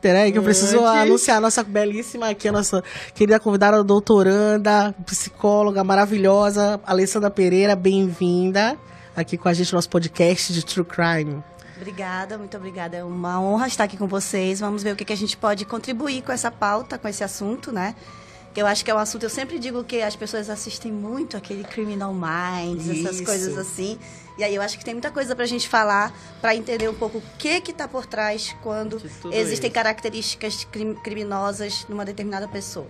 Peraí, que eu preciso Antes. anunciar a nossa belíssima aqui, a nossa querida convidada, doutoranda, psicóloga maravilhosa, Alessandra Pereira, bem-vinda aqui com a gente no nosso podcast de True Crime. Obrigada, muito obrigada. É uma honra estar aqui com vocês. Vamos ver o que, que a gente pode contribuir com essa pauta, com esse assunto, né? Que eu acho que é um assunto, eu sempre digo que as pessoas assistem muito aquele Criminal Minds, essas Isso. coisas assim. E aí eu acho que tem muita coisa pra gente falar, pra entender um pouco o que que tá por trás quando existem isso. características crim- criminosas numa determinada pessoa.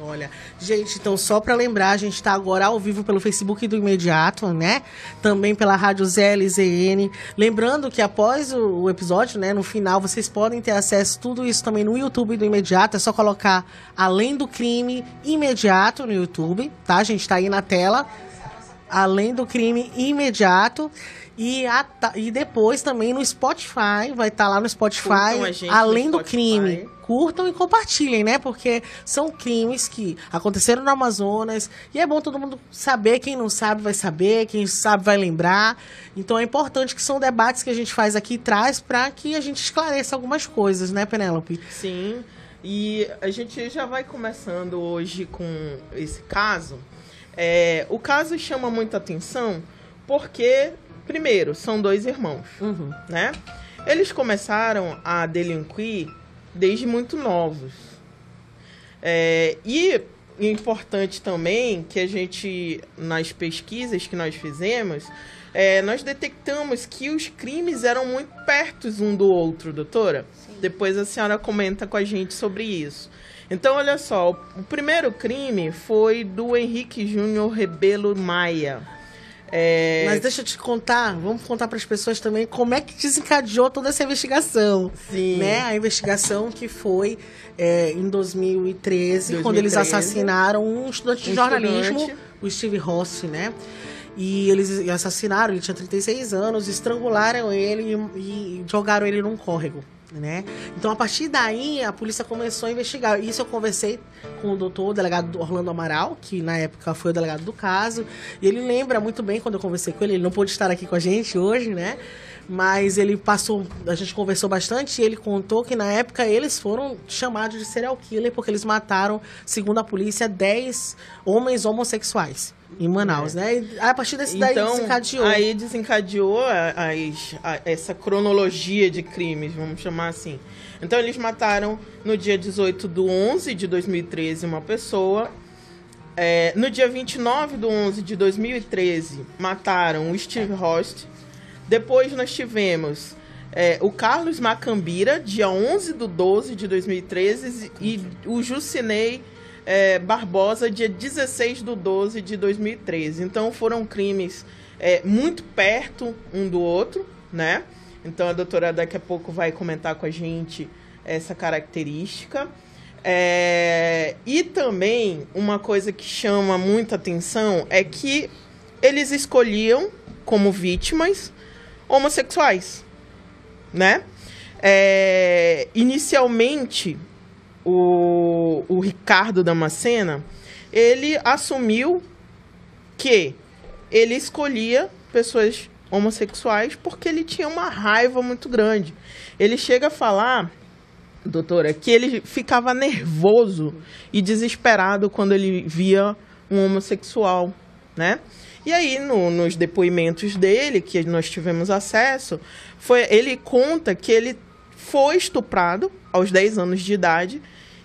Olha, gente, então só pra lembrar, a gente tá agora ao vivo pelo Facebook do Imediato, né? Também pela Rádio ZLZN. Lembrando que após o, o episódio, né, no final, vocês podem ter acesso a tudo isso também no YouTube do Imediato. É só colocar Além do Crime Imediato no YouTube, tá? A gente tá aí na tela. Além do Crime Imediato. E, a e depois também no Spotify, vai estar lá no Spotify, Curtam a gente no além do Spotify. crime curtam e compartilhem, né? Porque são crimes que aconteceram no Amazonas e é bom todo mundo saber. Quem não sabe vai saber, quem sabe vai lembrar. Então é importante que são debates que a gente faz aqui e traz para que a gente esclareça algumas coisas, né, Penélope? Sim, e a gente já vai começando hoje com esse caso. É, o caso chama muita atenção porque, primeiro, são dois irmãos, Uhum. né? Eles começaram a delinquir desde muito novos. É, e importante também que a gente, nas pesquisas que nós fizemos, é, nós detectamos que os crimes eram muito perto um do outro, doutora. Depois a senhora comenta com a gente sobre isso. Então, olha só, o primeiro crime foi do Henrique Júnior Rebelo Maia. É, Mas deixa eu te contar, vamos contar para as pessoas também como é que desencadeou toda essa investigação. Sim. Né? A investigação que foi é, em 2013, quando eles 2013. assassinaram um estudante de Um jornalismo, estudante. o Steve Rossi, né? E eles assassinaram, ele tinha 36 anos, estrangularam ele e, e jogaram ele num córrego. Né? Então, a partir daí, a polícia começou a investigar. Isso eu conversei com o doutor, o delegado Orlando Amaral, que na época foi o delegado do caso. E ele lembra muito bem quando eu conversei com ele. Ele não pôde estar aqui com a gente hoje, né? Mas ele passou, a gente conversou bastante e ele contou que na época eles foram chamados de serial killer porque eles mataram, segundo a polícia, 10 homens homossexuais em Manaus, né? E a partir desse daí então, desencadeou. aí desencadeou as- a- essa cronologia de crimes, vamos chamar assim. Então, eles mataram no dia 18 do 11 de 2013 uma pessoa. É, no dia 29 do 11 de 2013, mataram o Steve Host. Depois nós tivemos é, o Carlos Macambira, dia 11 do 12 de 2013, e o Jucinei é, Barbosa, dia 16 do 12 de 2013. Então foram crimes é, muito perto um do outro, né? Então a doutora daqui a pouco vai comentar com a gente essa característica. É, e também uma coisa que chama muita atenção é que eles escolhiam como vítimas homossexuais, né? É, inicialmente, o, o Ricardo Damascena, ele assumiu que ele escolhia pessoas homossexuais porque ele tinha uma raiva muito grande. Ele chega a falar, doutora, que ele ficava nervoso e desesperado quando ele via um homossexual, né? E aí, no- nos depoimentos dele, que nós tivemos acesso, foi, ele conta que ele foi estuprado aos 10 anos de idade.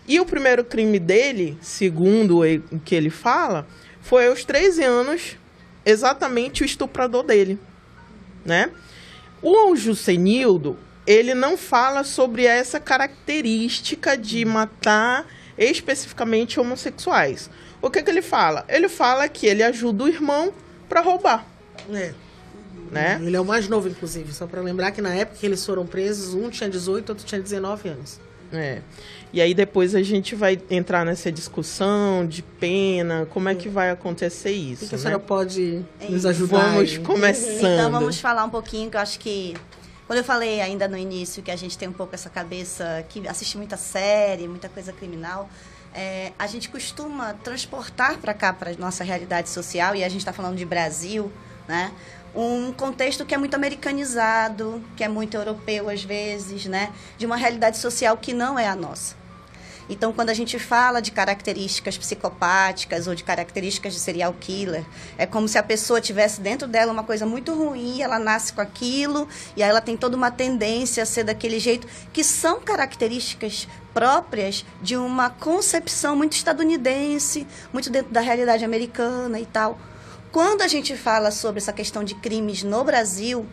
E o primeiro crime dele, segundo o que ele fala, foi aos 13 anos, exatamente o estuprador dele, né? O Jusenildo, ele não fala sobre essa característica de matar especificamente homossexuais. O que, que ele fala? Ele fala que ele ajuda o irmão para roubar, É. né? Ele é o mais novo, inclusive. Só pra lembrar que na época que eles foram presos, um tinha 18, outro tinha 19 anos. É. E aí depois a gente vai entrar nessa discussão de pena, como é que vai acontecer O isso, que, que a né? senhora pode É nos ajudar? Vamos aí? começando. Então vamos falar um pouquinho, que eu acho que. Quando eu falei ainda no início que a gente tem um pouco essa cabeça que assiste muita série, muita coisa criminal, é, a gente costuma transportar para cá, para nossa realidade social, e a gente está falando de Brasil, né? um contexto que é muito americanizado, que é muito europeu às vezes, né? De uma realidade social que não é a nossa. Então, quando a gente fala de características psicopáticas ou de características de serial killer, é como se a pessoa tivesse dentro dela uma coisa muito ruim, ela nasce com aquilo e aí ela tem toda uma tendência a ser daquele jeito, que são características próprias de uma concepção muito estadunidense, muito dentro da realidade americana e tal. Quando a gente fala sobre essa questão de crimes no Brasil,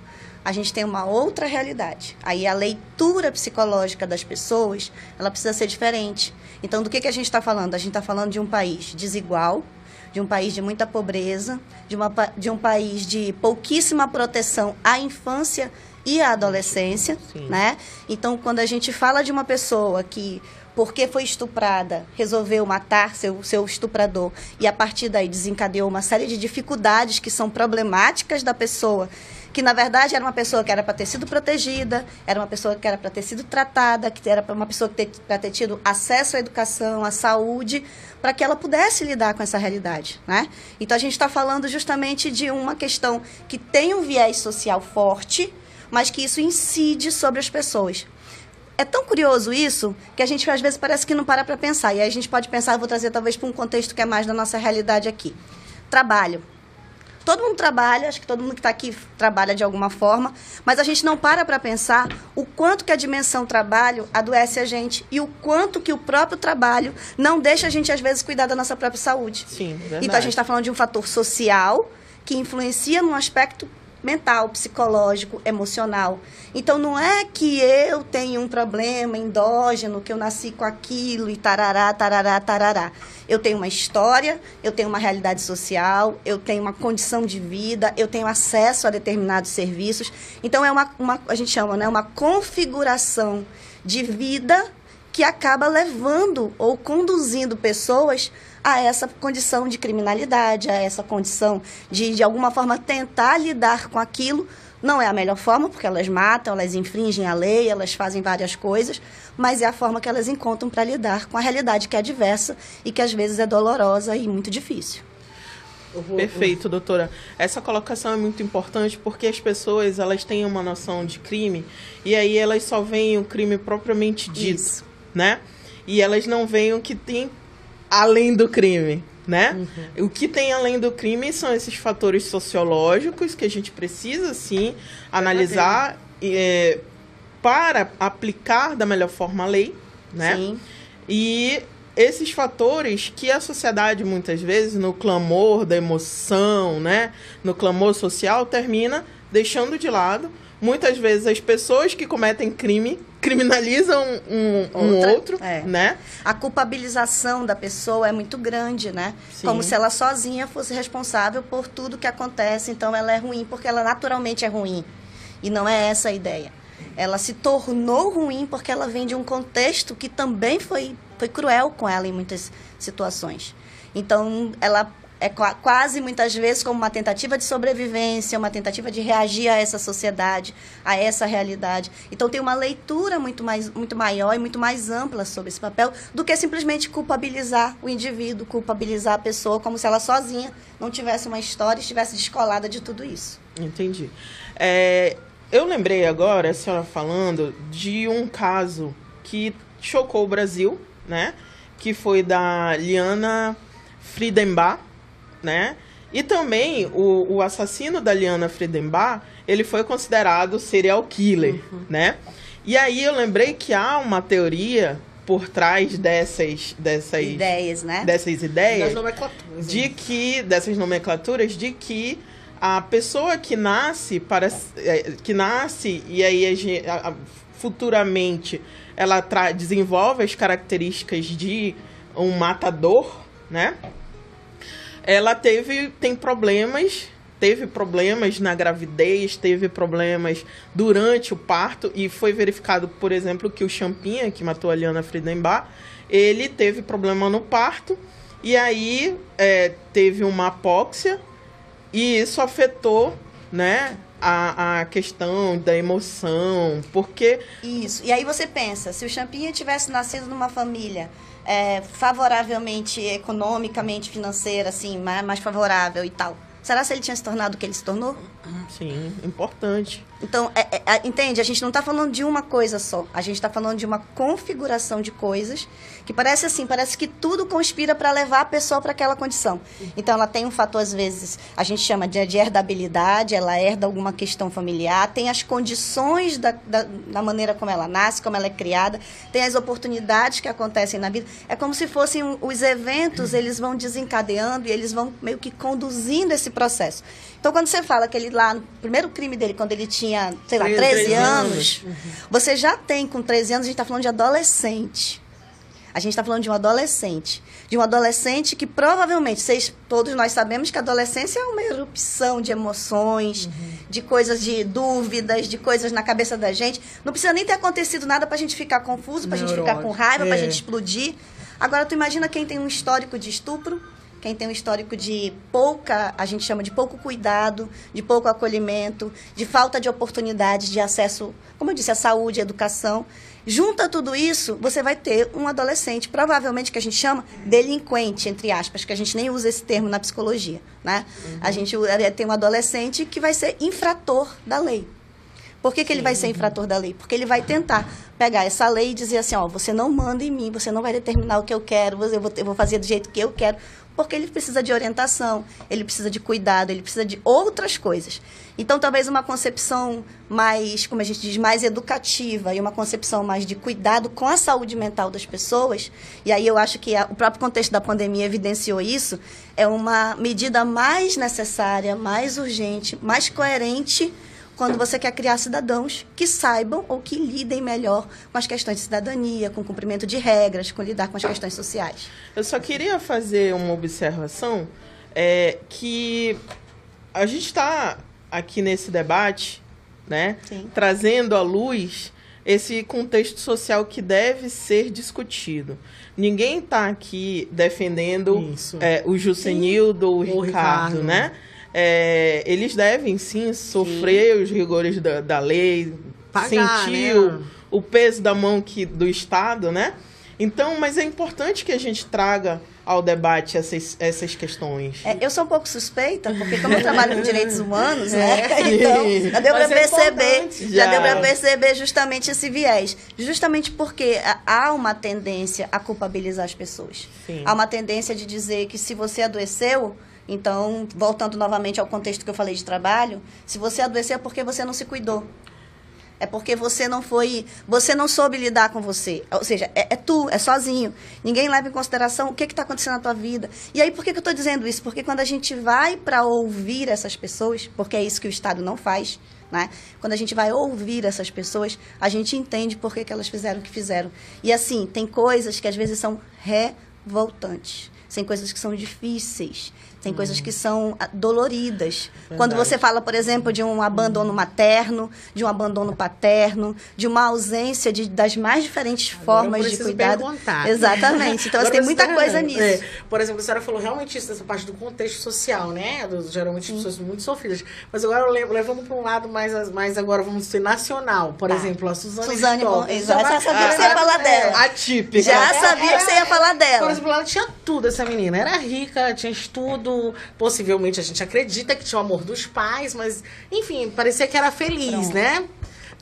a gente tem uma outra realidade. Aí a leitura psicológica das pessoas, ela precisa ser diferente. Então, do que, que a gente está falando? A gente está falando de um país desigual, de um país de muita pobreza, de, uma, de um país de pouquíssima proteção à infância e à adolescência, Sim. né? Então, quando a gente fala de uma pessoa que porque foi estuprada, resolveu matar seu, seu estuprador e a partir daí desencadeou uma série de dificuldades que são problemáticas da pessoa que na verdade era uma pessoa que era para ter sido protegida, era uma pessoa que era para ter sido tratada, que era uma pessoa que para ter tido acesso à educação, à saúde, para que ela pudesse lidar com essa realidade, né? Então a gente está falando justamente de uma questão que tem um viés social forte, mas que isso incide sobre as pessoas. É tão curioso isso que a gente às vezes parece que não para para pensar. E aí a gente pode pensar, vou trazer talvez para um contexto que é mais da nossa realidade aqui. Trabalho. Todo mundo trabalha, acho que todo mundo que está aqui trabalha de alguma forma, mas a gente não para para pensar o quanto que a dimensão trabalho adoece a gente e o quanto que o próprio trabalho não deixa a gente, às vezes, cuidar da nossa própria saúde. Sim, verdade. Então, a gente está falando de um fator social que influencia num aspecto mental, psicológico, emocional. Então não é que eu tenho um problema endógeno, que eu nasci com aquilo e tarará, tarará, tarará. Eu tenho uma história, eu tenho uma realidade social, eu tenho uma condição de vida, eu tenho acesso a determinados serviços. Então é uma, uma a gente chama, né, uma configuração de vida que acaba levando ou conduzindo pessoas a essa condição de criminalidade, a essa condição de, de alguma forma, tentar lidar com aquilo. Não é a melhor forma, porque elas matam, elas infringem a lei, elas fazem várias coisas, mas é a forma que elas encontram para lidar com a realidade que é diversa e que às vezes é dolorosa e muito difícil. Perfeito, doutora. Essa colocação é muito importante porque as pessoas elas têm uma noção de crime e aí elas só veem o crime propriamente dito, Isso. né? E elas não veem o que tem além do crime, né? Uhum. O que tem além do crime são esses fatores sociológicos que a gente precisa, sim, analisar é, para aplicar da melhor forma a lei, né? Sim. E esses fatores que a sociedade, muitas vezes, no clamor da emoção, né? No clamor social, termina deixando de lado. Muitas vezes as pessoas que cometem crime criminalizam um, um outro, é. né? A culpabilização da pessoa é muito grande, né? Sim. Como se ela sozinha fosse responsável por tudo que acontece. Então ela é ruim porque ela naturalmente é ruim. E não é essa a ideia. Ela se tornou ruim porque ela vem de um contexto que também foi, foi cruel com ela em muitas situações. Então, ela é quase muitas vezes como uma tentativa de sobrevivência, uma tentativa de reagir a essa sociedade, a essa realidade. Então tem uma leitura muito, mais, muito maior e muito mais ampla sobre esse papel do que simplesmente culpabilizar o indivíduo, culpabilizar a pessoa como se ela sozinha não tivesse uma história estivesse descolada de tudo isso. Entendi. É, eu lembrei agora, a senhora falando, de um caso que chocou o Brasil, né? Que foi da Liana Friedenbach, né? E também o, o assassino da Liana Friedenbach, ele foi considerado serial killer, uhum. né? E aí eu lembrei que há uma teoria por trás dessas dessas ideias, né? Dessas ideias de que dessas nomenclaturas de que a pessoa que nasce para é, que nasce e aí a, a, futuramente ela desenvolve as características de um matador, né? Ela teve tem problemas teve problemas na gravidez, teve problemas durante o parto e foi verificado, por exemplo, que o Champinha, que matou a Liana Friedenbach, ele teve problema no parto e aí é, teve uma apóxia e isso afetou, né, a, a questão da emoção, porque... Isso, e aí você pensa, se o Champinha tivesse nascido numa família é, favoravelmente economicamente financeira, assim, mais, mais favorável e tal. Será se ele tinha se tornado o que ele se tornou? Sim, importante. Então, é, é, entende? A gente não está falando de uma coisa só. A gente está falando de uma configuração de coisas que parece assim, parece que tudo conspira para levar a pessoa para aquela condição. Então, ela tem um fator, às vezes, a gente chama de, de herdabilidade, ela herda alguma questão familiar, tem as condições da, da, da, maneira como ela nasce, como ela é criada, tem as oportunidades que acontecem na vida. É como se fossem os eventos, eles vão desencadeando e eles vão meio que conduzindo esse processo. Então, quando você fala que ele lá, no primeiro crime dele, quando ele tinha, sei lá, 13, 13 anos, anos. Uhum. você já tem com 13 anos, a gente está falando de adolescente. A gente está falando de um adolescente. De um adolescente que provavelmente, vocês, todos nós sabemos que a adolescência é uma erupção de emoções, uhum. de coisas, de dúvidas, de coisas na cabeça da gente. Não precisa nem ter acontecido nada para a gente ficar confuso, para a gente ficar com raiva, é. para a gente explodir. Agora, tu imagina quem tem um histórico de estupro, quem tem um histórico de pouca, a gente chama de pouco cuidado, de pouco acolhimento, de falta de oportunidades de acesso, como eu disse, à saúde, à educação. Junta tudo isso, você vai ter um adolescente, provavelmente que a gente chama delinquente, entre aspas, que a gente nem usa esse termo na psicologia, né? Uhum. A gente tem um adolescente que vai ser infrator da lei. Por que, que ele vai ser infrator da lei? Porque ele vai tentar pegar essa lei e dizer assim, ó, você não manda em mim, você não vai determinar o que eu quero, eu vou, eu vou fazer do jeito que eu quero porque ele precisa de orientação, ele precisa de cuidado, ele precisa de outras coisas. Então, talvez uma concepção mais, como a gente diz, mais educativa e uma concepção mais de cuidado com a saúde mental das pessoas, e aí eu acho que a, o próprio contexto da pandemia evidenciou isso, é uma medida mais necessária, mais urgente, mais coerente quando você quer criar cidadãos que saibam ou que lidem melhor com as questões de cidadania, com o cumprimento de regras, com lidar com as questões sociais. Eu só queria fazer uma observação é, que a gente está aqui nesse debate, né, Sim. trazendo à luz esse contexto social que deve ser discutido. Ninguém está aqui defendendo é, o Jusenildo, o, o Ricardo, Ricardo, né? É, eles devem sim sofrer sim. os rigores da, da lei, Pagar, sentir né? o, o, peso da mão que, do Estado, né? Então, mas é importante que a gente traga ao debate essas, essas questões. É, eu sou um pouco suspeita, porque como eu trabalho com direitos humanos, né? É. Então, já deu para é perceber, já. já deu para perceber justamente esse viés. Justamente porque há uma tendência a culpabilizar as pessoas. Sim. Há uma tendência de dizer que se você adoeceu, então, voltando novamente ao contexto que eu falei de trabalho, se você adoecer é porque você não se cuidou. É porque você não foi, você não soube lidar com você. Ou seja, é, é tu, é sozinho. Ninguém leva em consideração o que está acontecendo na tua vida. E aí, por que, que eu estou dizendo isso? Porque quando a gente vai para ouvir essas pessoas, porque é isso que o Estado não faz, né? Quando a gente vai ouvir essas pessoas, a gente entende por que, que elas fizeram o que fizeram. E assim, tem coisas que às vezes são revoltantes. Tem coisas que são difíceis. Tem hum. coisas que são ah, doloridas. Verdade. Quando você fala, por exemplo, de um abandono materno, de um abandono paterno, de uma ausência de, das mais diferentes Agora formas de cuidado. Perguntar. Exatamente. Então, assim, tem muita coisa nisso. É. Por exemplo, a senhora falou realmente isso, essa parte do contexto social, né? Do, geralmente Sim. pessoas muito sofridas. Mas agora levamos para um lado mais, mais agora, vamos ser nacional. Por tá. exemplo, a Suzane Suzane, bom, exato. Já sabia que você ia falar dela. Atípica. Já sabia que você ia falar dela. Por exemplo, ela tinha tudo, essa menina. Era rica, tinha estudo, possivelmente a gente acredita que tinha o amor dos pais, mas enfim, parecia que era feliz, Pronto. né?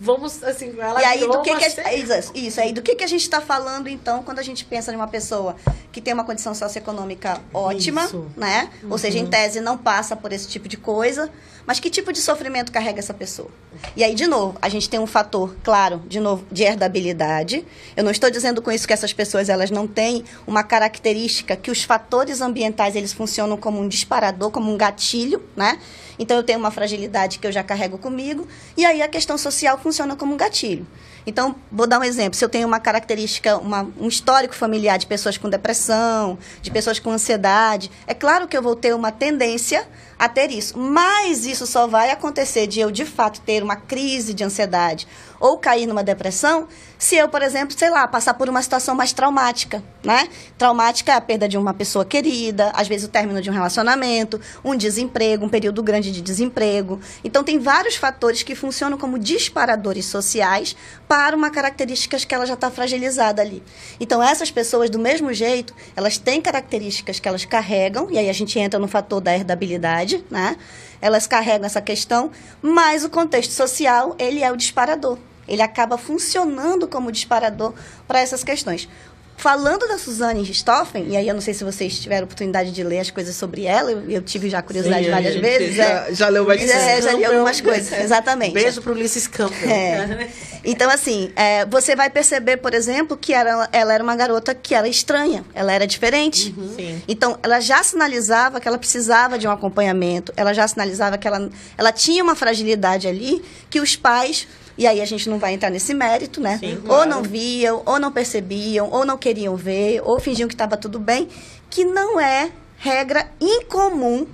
Vamos, assim, ela E aí, do que, que a, isso, isso, aí, do que, que a gente está falando, então, quando a gente pensa em uma pessoa que tem uma condição socioeconômica ótima, isso. né? Uhum. Ou seja, em uhum. tese não passa por esse tipo de coisa, mas que tipo de sofrimento carrega essa pessoa? E aí, de novo, a gente tem um fator, claro, de novo, de herdabilidade. Eu não estou dizendo com isso que essas pessoas elas não têm uma característica que os fatores ambientais eles funcionam como um disparador, como um gatilho, né? Então eu tenho uma fragilidade que eu já carrego comigo, e aí a questão social funciona como um gatilho. Então, vou dar um exemplo. Se eu tenho uma característica, uma, um histórico familiar de pessoas com depressão, de pessoas com ansiedade, é claro que eu vou ter uma tendência a ter isso. Mas isso só vai acontecer de eu, de fato, ter uma crise de ansiedade ou cair numa depressão se eu, por exemplo, sei lá, passar por uma situação mais traumática, né? Traumática é a perda de uma pessoa querida, às vezes o término de um relacionamento, um desemprego, um período grande de desemprego. Então tem vários fatores que funcionam como disparadores sociais para uma característica que ela já está fragilizada ali. Então essas pessoas, do mesmo jeito, elas têm características que elas carregam, e aí a gente entra no fator da herdabilidade, né? Elas carregam essa questão, mas o contexto social, ele é o disparador. Ele acaba funcionando como disparador para essas questões. Falando da Suzane Richthofen, e aí eu não sei se vocês tiveram oportunidade de ler as coisas sobre ela, eu, eu tive já curiosidade Sim, várias vezes. Já, é, já leu bastante. É, já li algumas coisas, exatamente. Beijo pro Ulisses Campbell. É. Então, assim, é, você vai perceber, por exemplo, que era, ela era uma garota que era estranha, ela era diferente. Uhum. Sim. Então, ela já sinalizava que ela precisava de um acompanhamento, ela já sinalizava que ela, ela tinha uma fragilidade ali que os pais e aí a gente não vai entrar nesse mérito, né? Sim, Ou claro. não viam, ou não percebiam, ou não queriam ver, ou fingiam que estava tudo bem, que não é regra incomum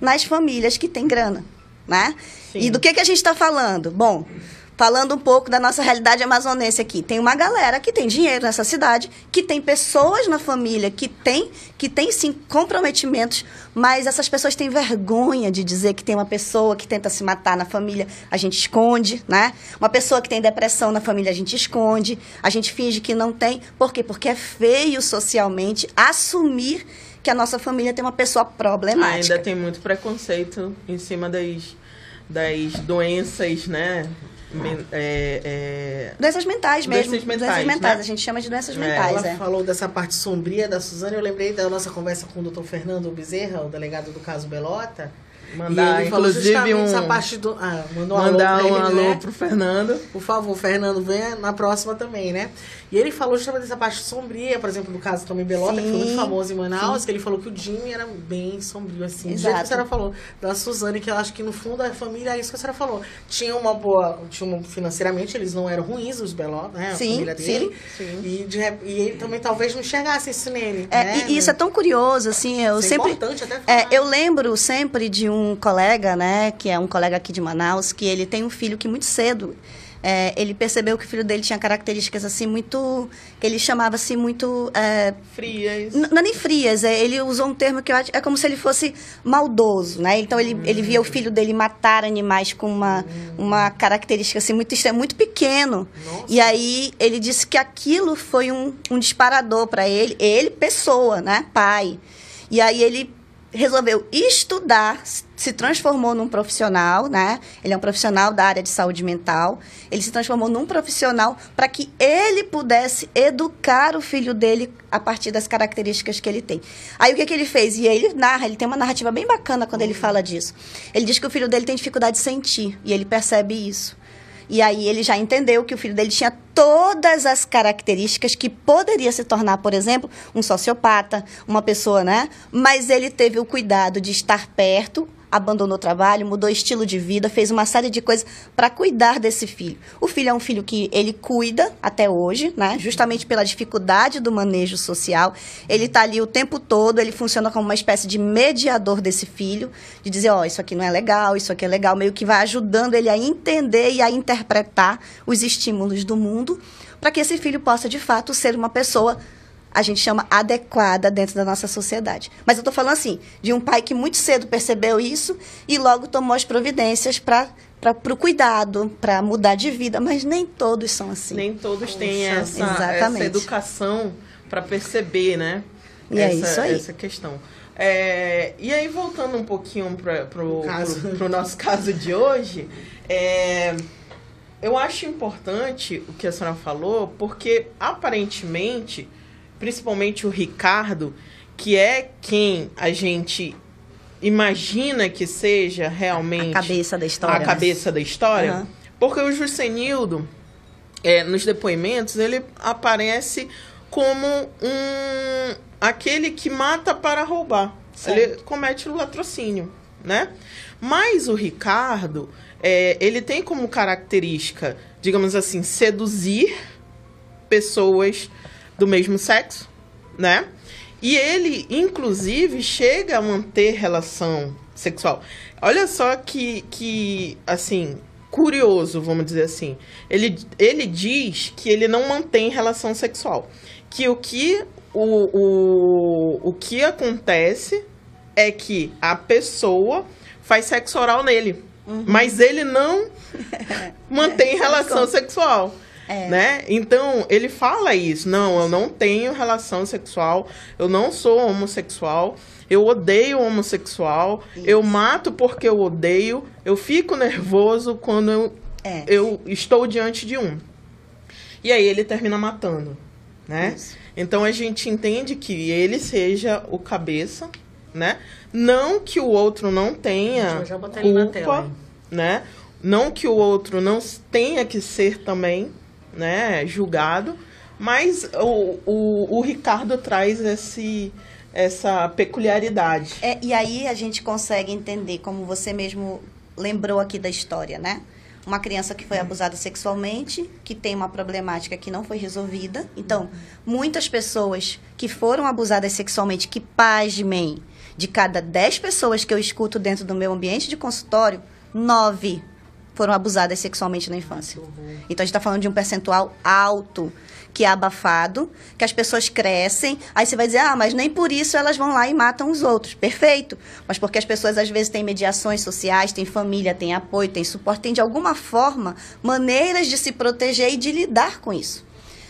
nas famílias que têm grana, né? Sim. E do que, que a gente está falando? Bom, falando um pouco da nossa realidade amazonense aqui. Tem uma galera que tem dinheiro nessa cidade, que tem pessoas na família que tem, que tem sim comprometimentos, mas essas pessoas têm vergonha de dizer que tem uma pessoa que tenta se matar na família, a gente esconde, né? Uma pessoa que tem depressão na família, a gente esconde, a gente finge que não tem. Por quê? Porque é feio socialmente assumir que a nossa família tem uma pessoa problemática. Ainda tem muito preconceito em cima das, das doenças, né? Men- é, é, Doenças mentais mesmo. Doenças mentais, doenças mentais. né? A gente chama de doenças É, mentais, Ela é. falou dessa parte sombria da Suzane. Eu lembrei da nossa conversa com o doutor Fernando Bezerra, o delegado do caso Belota. Mandar, e ele falou inclusive, um, essa parte do. Ah, mandou um mandar alô um alô né? pro Fernando. Por favor, Fernando, venha na próxima também, né? E ele falou justamente dessa parte sombria, por exemplo, do caso também Belota, que foi muito Sim, famoso em Manaus, que ele falou que o Jimmy era bem sombrio, assim. Do jeito que a Exato. senhora falou, da Suzane, que eu acho que no fundo a família é isso que a senhora falou. Tinha uma boa. Tinha uma, financeiramente, eles não eram ruins, os Belota, né? A Sim, família dele. sim. E, de e ele também talvez não enxergasse isso nele. É, né? e, isso é tão curioso, assim, eu Isso é sempre... importante até É, falar. eu lembro sempre de um colega, né, que é um colega aqui de Manaus, que ele tem um filho que muito cedo, é, ele percebeu que o filho dele tinha características, assim, muito... que ele chamava, assim, muito... é, Frias. Não é nem frias, é, ele usou um termo que eu acho, é como se ele fosse maldoso, né? Então ele, ele via o filho dele matar animais com uma, uma característica assim muito muito pequeno. Nossa. E aí ele disse que aquilo foi um, um disparador para ele, ele pessoa, né? Pai. E aí ele resolveu estudar, se transformou num profissional, né? Ele é um profissional da área de saúde mental. Ele se transformou num profissional para que ele pudesse educar o filho dele a partir das características que ele tem. Aí o que, que ele fez? E ele narra, ele tem uma narrativa bem bacana quando ele fala disso. Ele diz que o filho dele tem dificuldade de sentir e ele percebe isso. E aí ele já entendeu que o filho dele tinha todas as características que poderia se tornar, por exemplo, um sociopata, uma pessoa, né? Mas ele teve o cuidado de estar perto, abandonou o trabalho, mudou estilo de vida, fez uma série de coisas para cuidar desse filho. O filho é um filho que ele cuida até hoje, né? Justamente pela dificuldade do manejo social. Ele tá ali o tempo todo, ele funciona como uma espécie de mediador desse filho, de dizer, ó, isso aqui não é legal, isso aqui é legal, meio que vai ajudando ele a entender e a interpretar os estímulos do mundo, para que esse filho possa de fato ser uma pessoa a gente chama adequada dentro da nossa sociedade. Mas eu estou falando assim, de um pai que muito cedo percebeu isso e logo tomou as providências para para o cuidado, para mudar de vida, mas nem todos são assim. Nem todos têm essa, essa educação para perceber, né? E é essa, isso aí. essa questão. É, e aí, voltando um pouquinho para pro nosso caso de hoje, é, eu acho importante o que a senhora falou, porque aparentemente, principalmente o Ricardo, que é quem a gente imagina que seja realmente A cabeça da história. a né? cabeça da história, Aham. porque o Juscenildo, é, nos depoimentos, ele aparece como um aquele que mata para roubar. Certo. Ele comete o latrocínio, né? Mas o Ricardo, é, ele tem como característica, digamos assim, seduzir pessoas do mesmo sexo, né? E ele, inclusive, chega a manter relação sexual. Olha só que, que assim, curioso, vamos dizer assim. Ele, ele diz que ele não mantém relação sexual. Que o que, o, o, o que acontece é que a pessoa faz sexo oral nele. Uhum. Mas ele não mantém relação sexual. É. Né? Então, ele fala isso. Não, eu não tenho relação sexual, eu não sou homossexual, eu odeio homossexual, isso. eu mato porque eu odeio, eu fico nervoso quando eu, é. eu estou diante de um. E aí ele termina matando, né? Isso. Então a gente entende que ele seja o cabeça, né? Não que o outro não tenha culpa, tela, né? Não que o outro não tenha que ser também né, julgado, mas o, o, o Ricardo traz esse, essa peculiaridade. É, e aí a gente consegue entender, como você mesmo lembrou aqui da história, né? Uma criança que foi abusada sexualmente, que tem uma problemática que não foi resolvida. Então, muitas pessoas que foram abusadas sexualmente, que pasmem, de cada 10 pessoas que eu escuto dentro do meu ambiente de consultório, nove foram abusadas sexualmente na infância. Então a gente está falando de um percentual alto que é abafado, que as pessoas crescem, aí você vai dizer, ah, mas nem por isso elas vão lá e matam os outros. Perfeito. Mas porque as pessoas às vezes têm mediações sociais, têm família, têm apoio, têm suporte, têm de alguma forma maneiras de se proteger e de lidar com isso.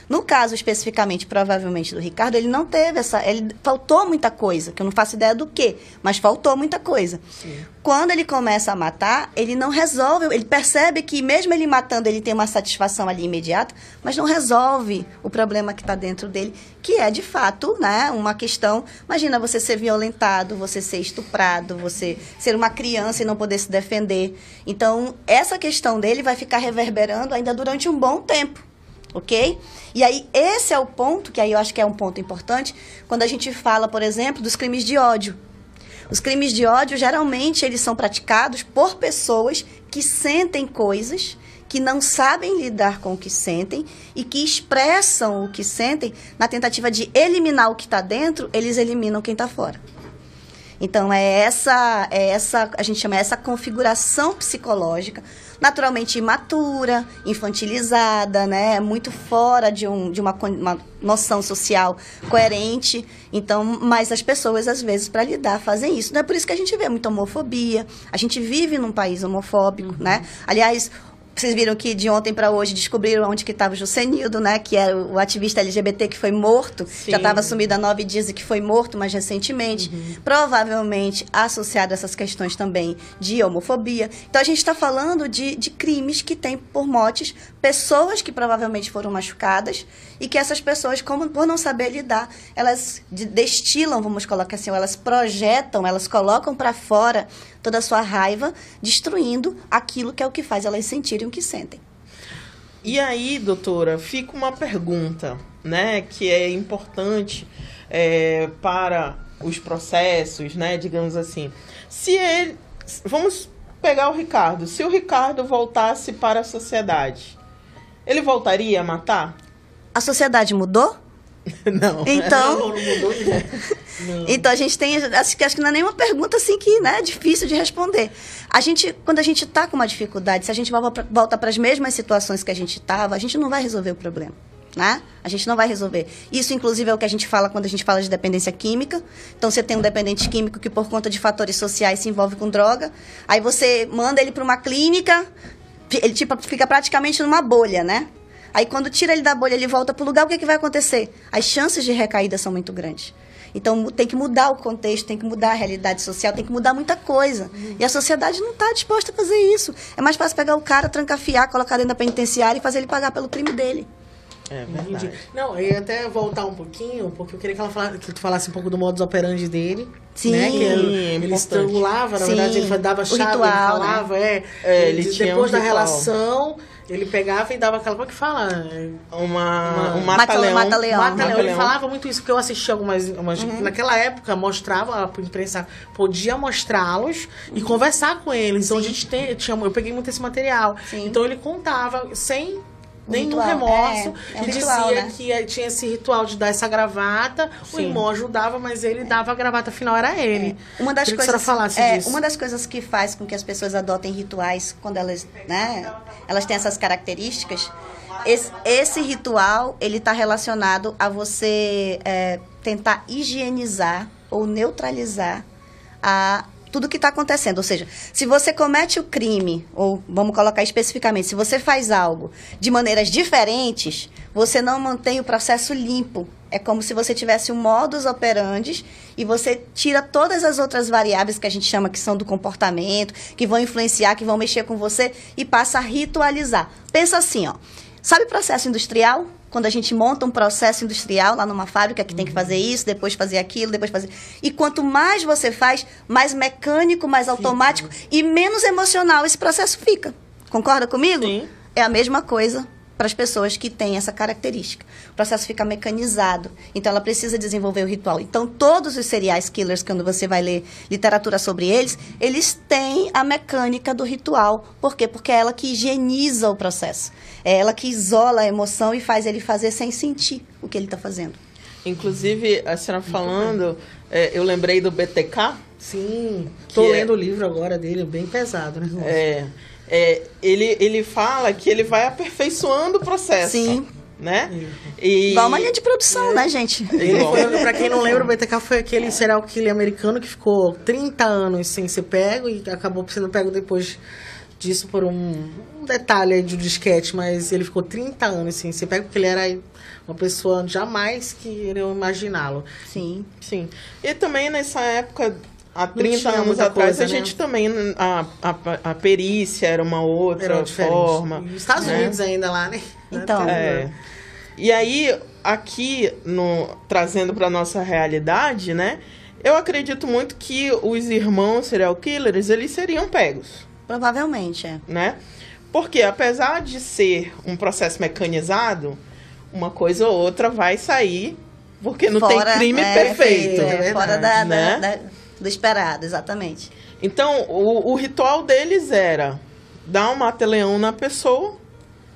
No caso especificamente, provavelmente do Ricardo, ele não teve essa. Ele faltou muita coisa, que eu não faço ideia do que, mas faltou muita coisa. Sim. Quando ele começa a matar, ele não resolve, ele percebe que mesmo ele matando, ele tem uma satisfação ali imediata, mas não resolve o problema que está dentro dele, que é de fato, né, uma questão. Imagina você ser violentado, você ser estuprado, você ser uma criança e não poder se defender. Então, essa questão dele vai ficar reverberando ainda durante um bom tempo ok? E aí, esse é o ponto, que aí eu acho que é um ponto importante, quando a gente fala, por exemplo, dos crimes de ódio. Os crimes de ódio, geralmente, eles são praticados por pessoas que sentem coisas, que não sabem lidar com o que sentem e que expressam o que sentem na tentativa de eliminar o que está dentro, eles eliminam quem está fora. Então é essa, é essa, a gente chama essa configuração psicológica, naturalmente imatura, infantilizada, né, muito fora de, um, de uma, uma noção social coerente. Então, mas as pessoas às vezes para lidar fazem isso. Não é por isso que a gente vê muita homofobia. A gente vive num país homofóbico, uhum. né? Aliás, vocês viram que de ontem para hoje descobriram onde que estava o Jusenildo, né? Que era o ativista LGBT que foi morto. Sim. Já estava sumido há nove dias e que foi morto mais recentemente. Uhum. Provavelmente associado a essas questões também de homofobia. Então a gente está falando de, de crimes que têm por motes pessoas que provavelmente foram machucadas e que essas pessoas, como por não saber lidar, elas destilam, vamos colocar assim, elas projetam, elas colocam para fora toda a sua raiva, destruindo aquilo que é o que faz elas sentirem o que sentem. E aí, doutora, fica uma pergunta, né, que é importante é, para os processos, né, digamos assim. Se ele, vamos pegar o Ricardo, se o Ricardo voltasse para a sociedade, ele voltaria a matar? A sociedade mudou? Não. Então, não, não mudou não. Então a gente tem, acho que acho que não é nenhuma pergunta assim que, né, é difícil de responder. A gente, quando a gente está com uma dificuldade, se a gente volta para as mesmas situações que a gente estava, a gente não vai resolver o problema. Né? A gente não vai resolver. Isso, inclusive, é o que a gente fala quando a gente fala de dependência química. Então, você tem um dependente químico que, por conta de fatores sociais, se envolve com droga. Aí você manda ele para uma clínica, ele tipo, fica praticamente numa bolha, né? Aí quando tira ele da bolha, ele volta para o lugar, o que, é que vai acontecer? As chances de recaída são muito grandes. Então tem que mudar o contexto, tem que mudar a realidade social, tem que mudar muita coisa. Uhum. E a sociedade não está disposta a fazer isso. É mais fácil pegar o cara, trancafiar, colocar dentro da penitenciária e fazer ele pagar pelo crime dele. É verdade. Não, eu ia até voltar um pouquinho, porque eu queria que, ela falasse, que tu falasse um pouco do modus operandi dele. Sim. Né? Que ele, ele estrangulava, na Sim. verdade, ele dava chave, ritual, ele né? falava, né? é. é ele depois um da relação ele pegava e dava aquela. Como é que fala? Uma. uma um mata-leão. Mata-leão. Mata ele falava muito isso, porque eu assisti algumas. Umas, uhum. Naquela época, mostrava, a imprensa podia mostrá-los e conversar com eles. Então Sim. a gente tem, tinha, eu peguei muito esse material. Sim. Então ele contava sem nenhum ritual. remorso. É, é um que ritual, dizia né? que tinha esse ritual de dar essa gravata. O Sim. irmão ajudava, mas ele dava a gravata final, era ele. Uma das Queria que coisas, senhora falasse é, disso. uma das coisas que faz com que as pessoas adotem rituais quando elas, né, elas têm essas características. Esse, esse ritual ele está relacionado a você é, tentar higienizar ou neutralizar a tudo que está acontecendo. Ou seja, se você comete o crime, ou vamos colocar especificamente, se você faz algo de maneiras diferentes, você não mantém o processo limpo. É como se você tivesse um modus operandi e você tira todas as outras variáveis que a gente chama que são do comportamento, que vão influenciar, que vão mexer com você e passa a ritualizar. Pensa assim, ó. Sabe processo industrial? Quando a gente monta um processo industrial lá numa fábrica que tem que fazer isso, depois fazer aquilo, depois fazer. E quanto mais você faz, mais mecânico, mais automático e menos emocional esse processo fica. Concorda comigo? Sim. É a mesma coisa para as pessoas que têm essa característica. O processo fica mecanizado, então ela precisa desenvolver o ritual. Então, todos os serial killers, quando você vai ler literatura sobre eles, eles têm a mecânica do ritual. Por quê? Porque é ela que higieniza o processo. É ela que isola a emoção e faz ele fazer sem sentir o que ele está fazendo. Inclusive, a senhora falando, é, eu lembrei do BTK. Sim, Que é- lendo o livro agora dele, bem pesado, né? É, é, ele, ele fala que ele vai aperfeiçoando o processo. Sim. Né? E, Igual uma linha de produção, né, gente? Igual. foi, pra quem não lembra, o BTK foi aquele serial killer americano que ficou 30 anos sem ser pego e acabou sendo pego depois disso por um, um detalhe aí de um disquete, mas ele ficou 30 anos sem ser pego porque ele era uma pessoa jamais que iriam imaginá-lo. Sim. Sim. E também nessa época, há 30 tinha anos atrás, coisa, a né? gente também. A, a, a perícia era uma outra Era forma. E os Estados né? Unidos ainda lá, né? Então. É. E aí, aqui, no, trazendo para nossa realidade, né? Eu acredito muito que os irmãos serial killers, eles seriam pegos, Provavelmente, é. né? Porque apesar de ser um processo mecanizado, uma coisa ou outra vai sair, porque não Fora- tem crime é, perfeito. é, é fora da, verdade, né? da- da- do esperado, exatamente. Então, o, o ritual deles era dar um mata-leão na pessoa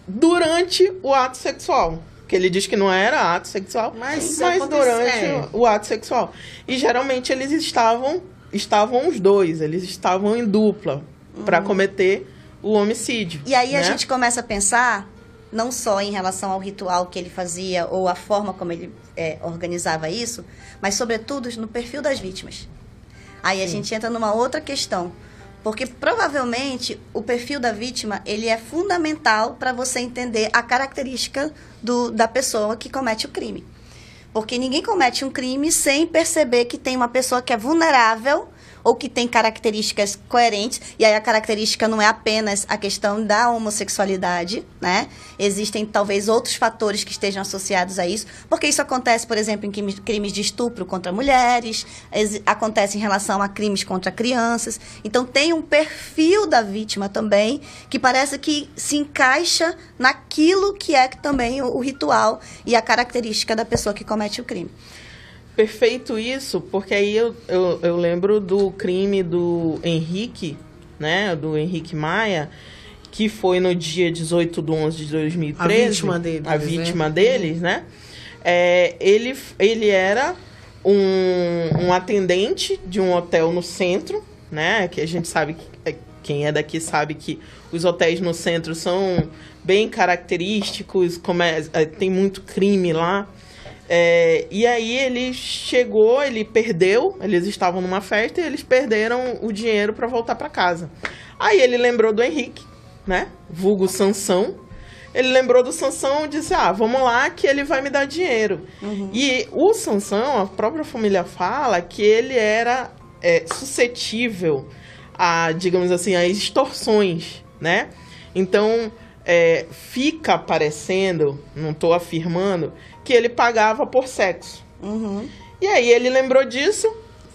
durante o ato sexual. Que ele diz que não era ato sexual, Mas mas, acontece- durante é. o ato sexual. E geralmente eles estavam estavam os dois, eles estavam em dupla para cometer o homicídio. E aí a né? gente começa a pensar não só em relação ao ritual que ele fazia ou a forma como ele é, organizava isso, mas sobretudo no perfil das vítimas. Aí a gente entra numa outra questão, porque provavelmente o perfil da vítima ele é fundamental para você entender a característica do, da pessoa que comete o crime. Porque ninguém comete um crime sem perceber que tem uma pessoa que é vulnerável ou que tem características coerentes. E aí a característica não é apenas a questão da homossexualidade, né? Existem talvez outros fatores que estejam associados a isso. Porque isso acontece, por exemplo, em crimes- de estupro contra mulheres, acontece em relação a crimes contra crianças. Então tem um perfil da vítima também que parece que se encaixa naquilo que é também o, o ritual e a característica da pessoa que comete o crime. Perfeito isso, porque aí eu, eu, eu lembro do crime do Henrique, né? Do Henrique Maia, que foi no dia 18 de 11 de 2013. A vítima deles, A né? vítima deles, né? É, ele, ele era um, um atendente de um hotel no centro, né? Que a gente sabe que é, quem é daqui sabe que os hotéis no centro são bem característicos, como é- é, tem muito crime lá. É, e aí ele chegou, ele perdeu, eles estavam numa festa e eles perderam o dinheiro para voltar para casa. Aí ele lembrou do Henrique, né? Vulgo Sansão. Ele lembrou do Sansão e disse: Ah, vamos lá que ele vai me dar dinheiro. E o Sansão, a própria família fala que ele era é, suscetível a, digamos assim, a extorsões, né? Então, é, fica parecendo, não estou afirmando, que ele pagava por sexo. Uhum. E aí ele lembrou disso,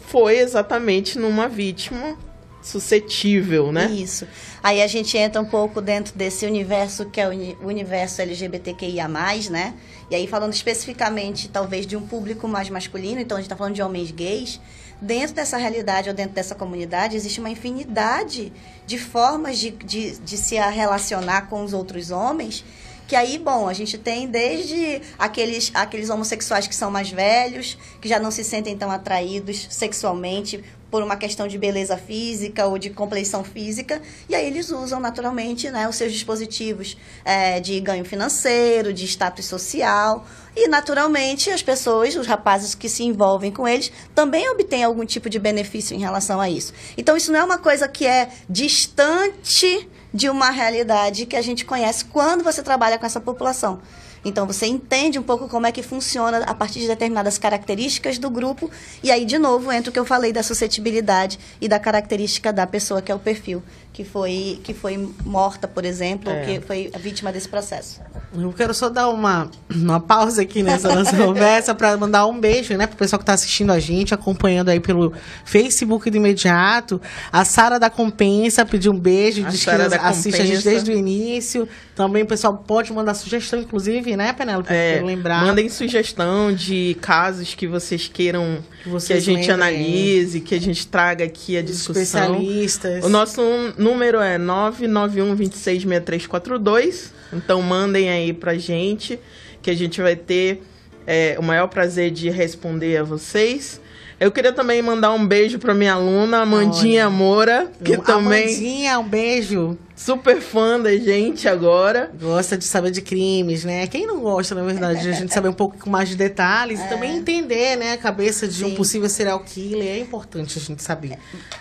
foi exatamente numa vítima suscetível, né? Isso. Aí a gente entra um pouco dentro desse universo que é o uni- o universo LGBTQIA+, né? E aí falando especificamente, talvez, de um público mais masculino, então a gente está falando de homens gays, dentro dessa realidade ou dentro dessa comunidade existe uma infinidade de formas de, de, de se relacionar com os outros homens Que aí, bom, a gente tem desde aqueles, aqueles homossexuais que são mais velhos, que já não se sentem tão atraídos sexualmente por uma questão de beleza física ou de compleição física, e aí eles usam naturalmente né, os seus dispositivos é, de ganho financeiro, de status social, e naturalmente as pessoas, os rapazes que se envolvem com eles, também obtêm algum tipo de benefício em relação a isso. Então isso não é uma coisa que é distante de uma realidade que a gente conhece quando você trabalha com essa população. Então você entende um pouco como é que funciona a partir de determinadas características do grupo e aí de novo entra o que eu falei da suscetibilidade e da característica da pessoa que é o perfil que foi que foi morta, por exemplo, é. ou que foi vítima desse processo. Eu quero só dar uma, uma pausa aqui nessa nossa conversa para mandar um beijo, né, pro pessoal que está assistindo a gente, acompanhando aí pelo Facebook de imediato. A Sara da Compensa pediu um beijo, a diz Sarah que assiste a gente desde o início. Também o pessoal pode mandar sugestão, inclusive, né, Penélope? É, lembrar. Mandem sugestão de casos que vocês queiram que, vocês que a gente lembrem. analise, que a gente traga aqui a discussão. Especialistas. O nosso número é 991 266342. Então mandem aí pra gente, que a gente vai ter é, o maior prazer de responder a vocês. Eu queria também mandar um beijo para minha aluna, Amandinha Olha. Moura, que também. Amandinha, um beijo. Super fã da gente agora. Gosta de saber de crimes, né? Quem não gosta, na verdade, de a gente saber um pouco mais de detalhes é. e também entender, né, a cabeça de Sim. um possível serial killer. É importante a gente saber.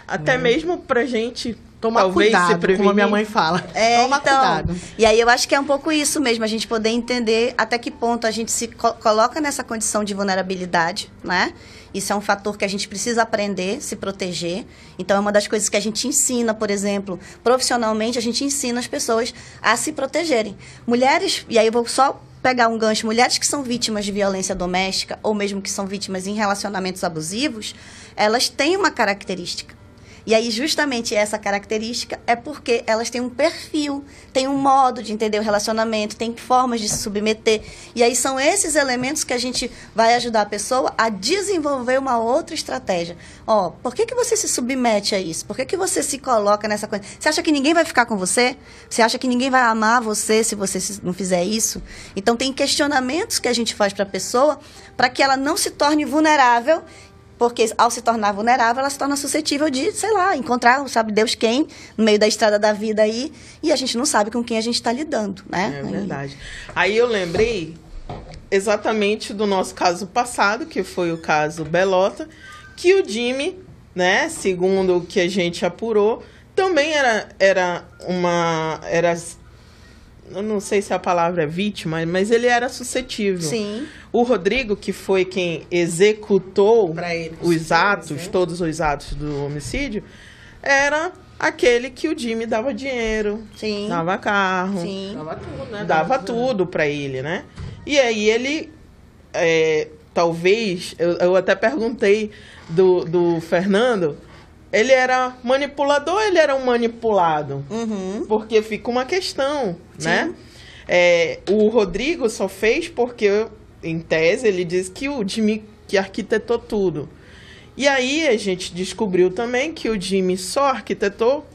Até né? mesmo pra gente Tomar Talvez cuidado, como a minha mãe fala. É, Toma então, cuidado. E aí eu acho que é um pouco isso mesmo, a gente poder entender até que ponto a gente se co coloca nessa condição de vulnerabilidade, né? Isso é um fator que a gente precisa aprender, se proteger. Então, é uma das coisas que a gente ensina, por exemplo, profissionalmente, a gente ensina as pessoas a se protegerem. Mulheres, e aí eu vou só pegar um gancho, mulheres que são vítimas de violência doméstica ou mesmo que são vítimas em relacionamentos abusivos, elas têm uma característica e aí, justamente essa característica é porque elas têm um perfil, têm um modo de entender o relacionamento, têm formas de se submeter. E aí são esses elementos que a gente vai ajudar a pessoa a desenvolver uma outra estratégia. Ó, por que, que você se submete a isso? Por que, que você se coloca nessa coisa? Você acha que ninguém vai ficar com você? Você acha que ninguém vai amar você se você não fizer isso? Então, tem questionamentos que a gente faz para a pessoa para que ela não se torne vulnerável porque ao se tornar vulnerável, ela se torna suscetível de, sei lá, encontrar, sabe Deus quem, no meio da estrada da vida aí, e a gente não sabe com quem a gente está lidando, né? É verdade. Aí eu lembrei exatamente do nosso caso passado, que foi o caso Belota, que o Jimmy, né, segundo o que a gente apurou, também era, era uma. Era eu não sei se a palavra é vítima, mas ele era suscetível. Sim. O Rodrigo, que foi quem executou os atos, né? todos os atos do homicídio, era aquele que o Jimmy dava dinheiro, Sim. dava carro, Sim. dava tudo, né? Dava tudo para ele, né? E aí ele, é, talvez, eu, eu até perguntei do, do Fernando ele era manipulador ele era um manipulado? Uhum. Porque fica uma questão, Sim. né? É, o Rodrigo só fez porque, em tese, ele diz que o Jimmy que arquitetou tudo. E aí a gente descobriu também que o Jimmy só arquitetou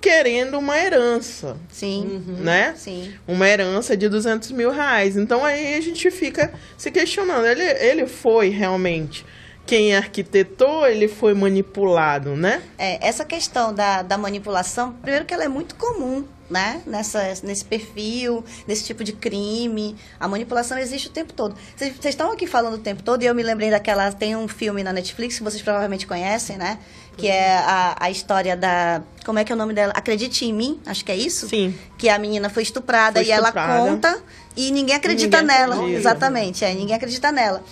querendo uma herança. Sim. Uhum. Né? Sim. Uma herança de 200 mil reais. Então aí a gente fica se questionando. Ele, ele foi realmente quem arquitetou, ele foi manipulado, né? É, essa questão da, da manipulação, primeiro que ela é muito comum, né? Nessa, nesse perfil, nesse tipo de crime. A manipulação existe o tempo todo. Vocês estão aqui falando o tempo todo e eu me lembrei daquela. Tem um filme na Netflix que vocês provavelmente conhecem, né? Que é a, a história da. Como é que é o nome dela? Acredite em mim, acho que é isso? Sim. Que a menina foi estuprada, foi estuprada. e ela conta e ninguém acredita ninguém nela. Acredita. Exatamente, é, ninguém acredita nela.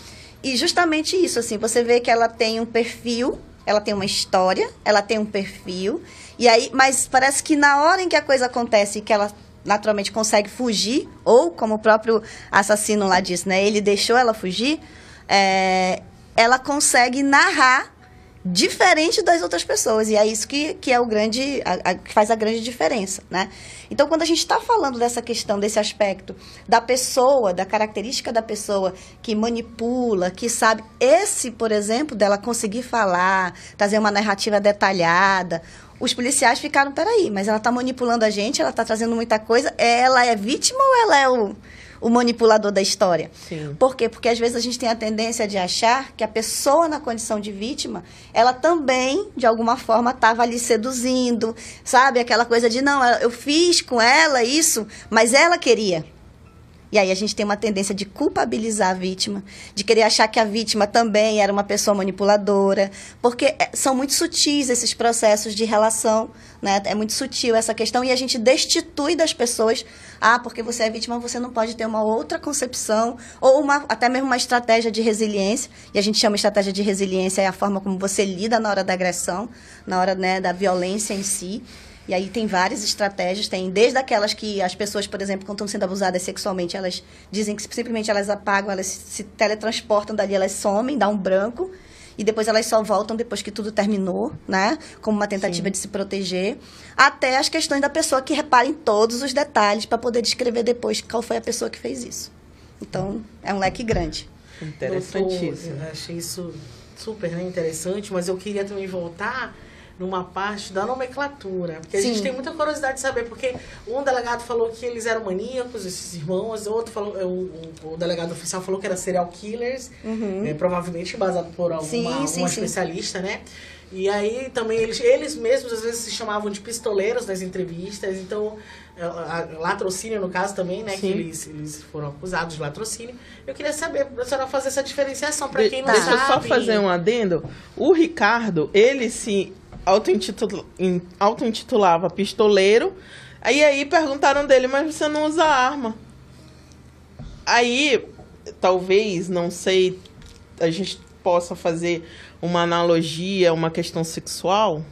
E justamente isso, assim, você vê que ela tem um perfil, ela tem uma história, ela tem um perfil, e aí, mas parece que na hora em que a coisa acontece, que ela naturalmente consegue fugir, ou como o próprio assassino lá disse, né, ele deixou ela fugir, é, ela consegue narrar diferente das outras pessoas. E é isso que, que é o grande. A, a, que faz a grande diferença, né? Então, quando a gente está falando dessa questão, desse aspecto da pessoa, da característica da pessoa que manipula, que sabe, esse, por exemplo, dela conseguir falar, trazer uma narrativa detalhada. Os policiais ficaram, peraí, mas ela está manipulando a gente, ela está trazendo muita coisa. Ela é vítima ou ela é o o manipulador da história. Sim. Por quê? Porque às vezes a gente tem a tendência de achar que a pessoa na condição de vítima, ela também, de alguma forma, estava ali seduzindo, sabe? Aquela coisa de, não, eu fiz com ela isso, mas ela queria. E aí a gente tem uma tendência de culpabilizar a vítima, de querer achar que a vítima também era uma pessoa manipuladora, porque é, são muito sutis esses processos de relação, né? É muito sutil essa questão e a gente destitui das pessoas, ah, porque você é vítima, você não pode ter uma outra concepção ou uma até mesmo uma estratégia de resiliência. E a gente chama estratégia de resiliência é a forma como você lida na hora da agressão, na hora, né, da violência em si. E aí tem várias estratégias, tem desde aquelas que as pessoas, por exemplo, quando estão sendo abusadas sexualmente, elas dizem que simplesmente elas apagam, elas se teletransportam dali, elas somem, dá um branco, e depois elas só voltam depois que tudo terminou, né? Como uma tentativa Sim. de se proteger. Até as questões da pessoa que repara em todos os detalhes para poder descrever depois qual foi a pessoa que fez isso. Então, é um leque grande. Interessantíssimo. Doutor, eu achei isso super né, interessante, mas eu queria também voltar numa parte da nomenclatura. Porque a gente tem muita curiosidade de saber, porque um delegado falou que eles eram maníacos, esses irmãos, outro falou, o, o, delegado oficial falou que era serial killers, uhum. é, provavelmente baseado por alguma sim, sim, especialista, né? E aí também eles, eles mesmos às vezes se chamavam de pistoleiros nas entrevistas, então é, latrocínio no caso também, né? Sim. Que eles, eles foram acusados de latrocínio. Eu queria saber, a senhora fazer essa diferenciação para quem não Deixa sabe. Deixa eu só fazer um adendo. O Ricardo, ele se auto-intitulava pistoleiro. Aí aí perguntaram dele, mas você não usa arma. Aí, talvez, não sei, a gente possa fazer uma analogia, uma questão sexual?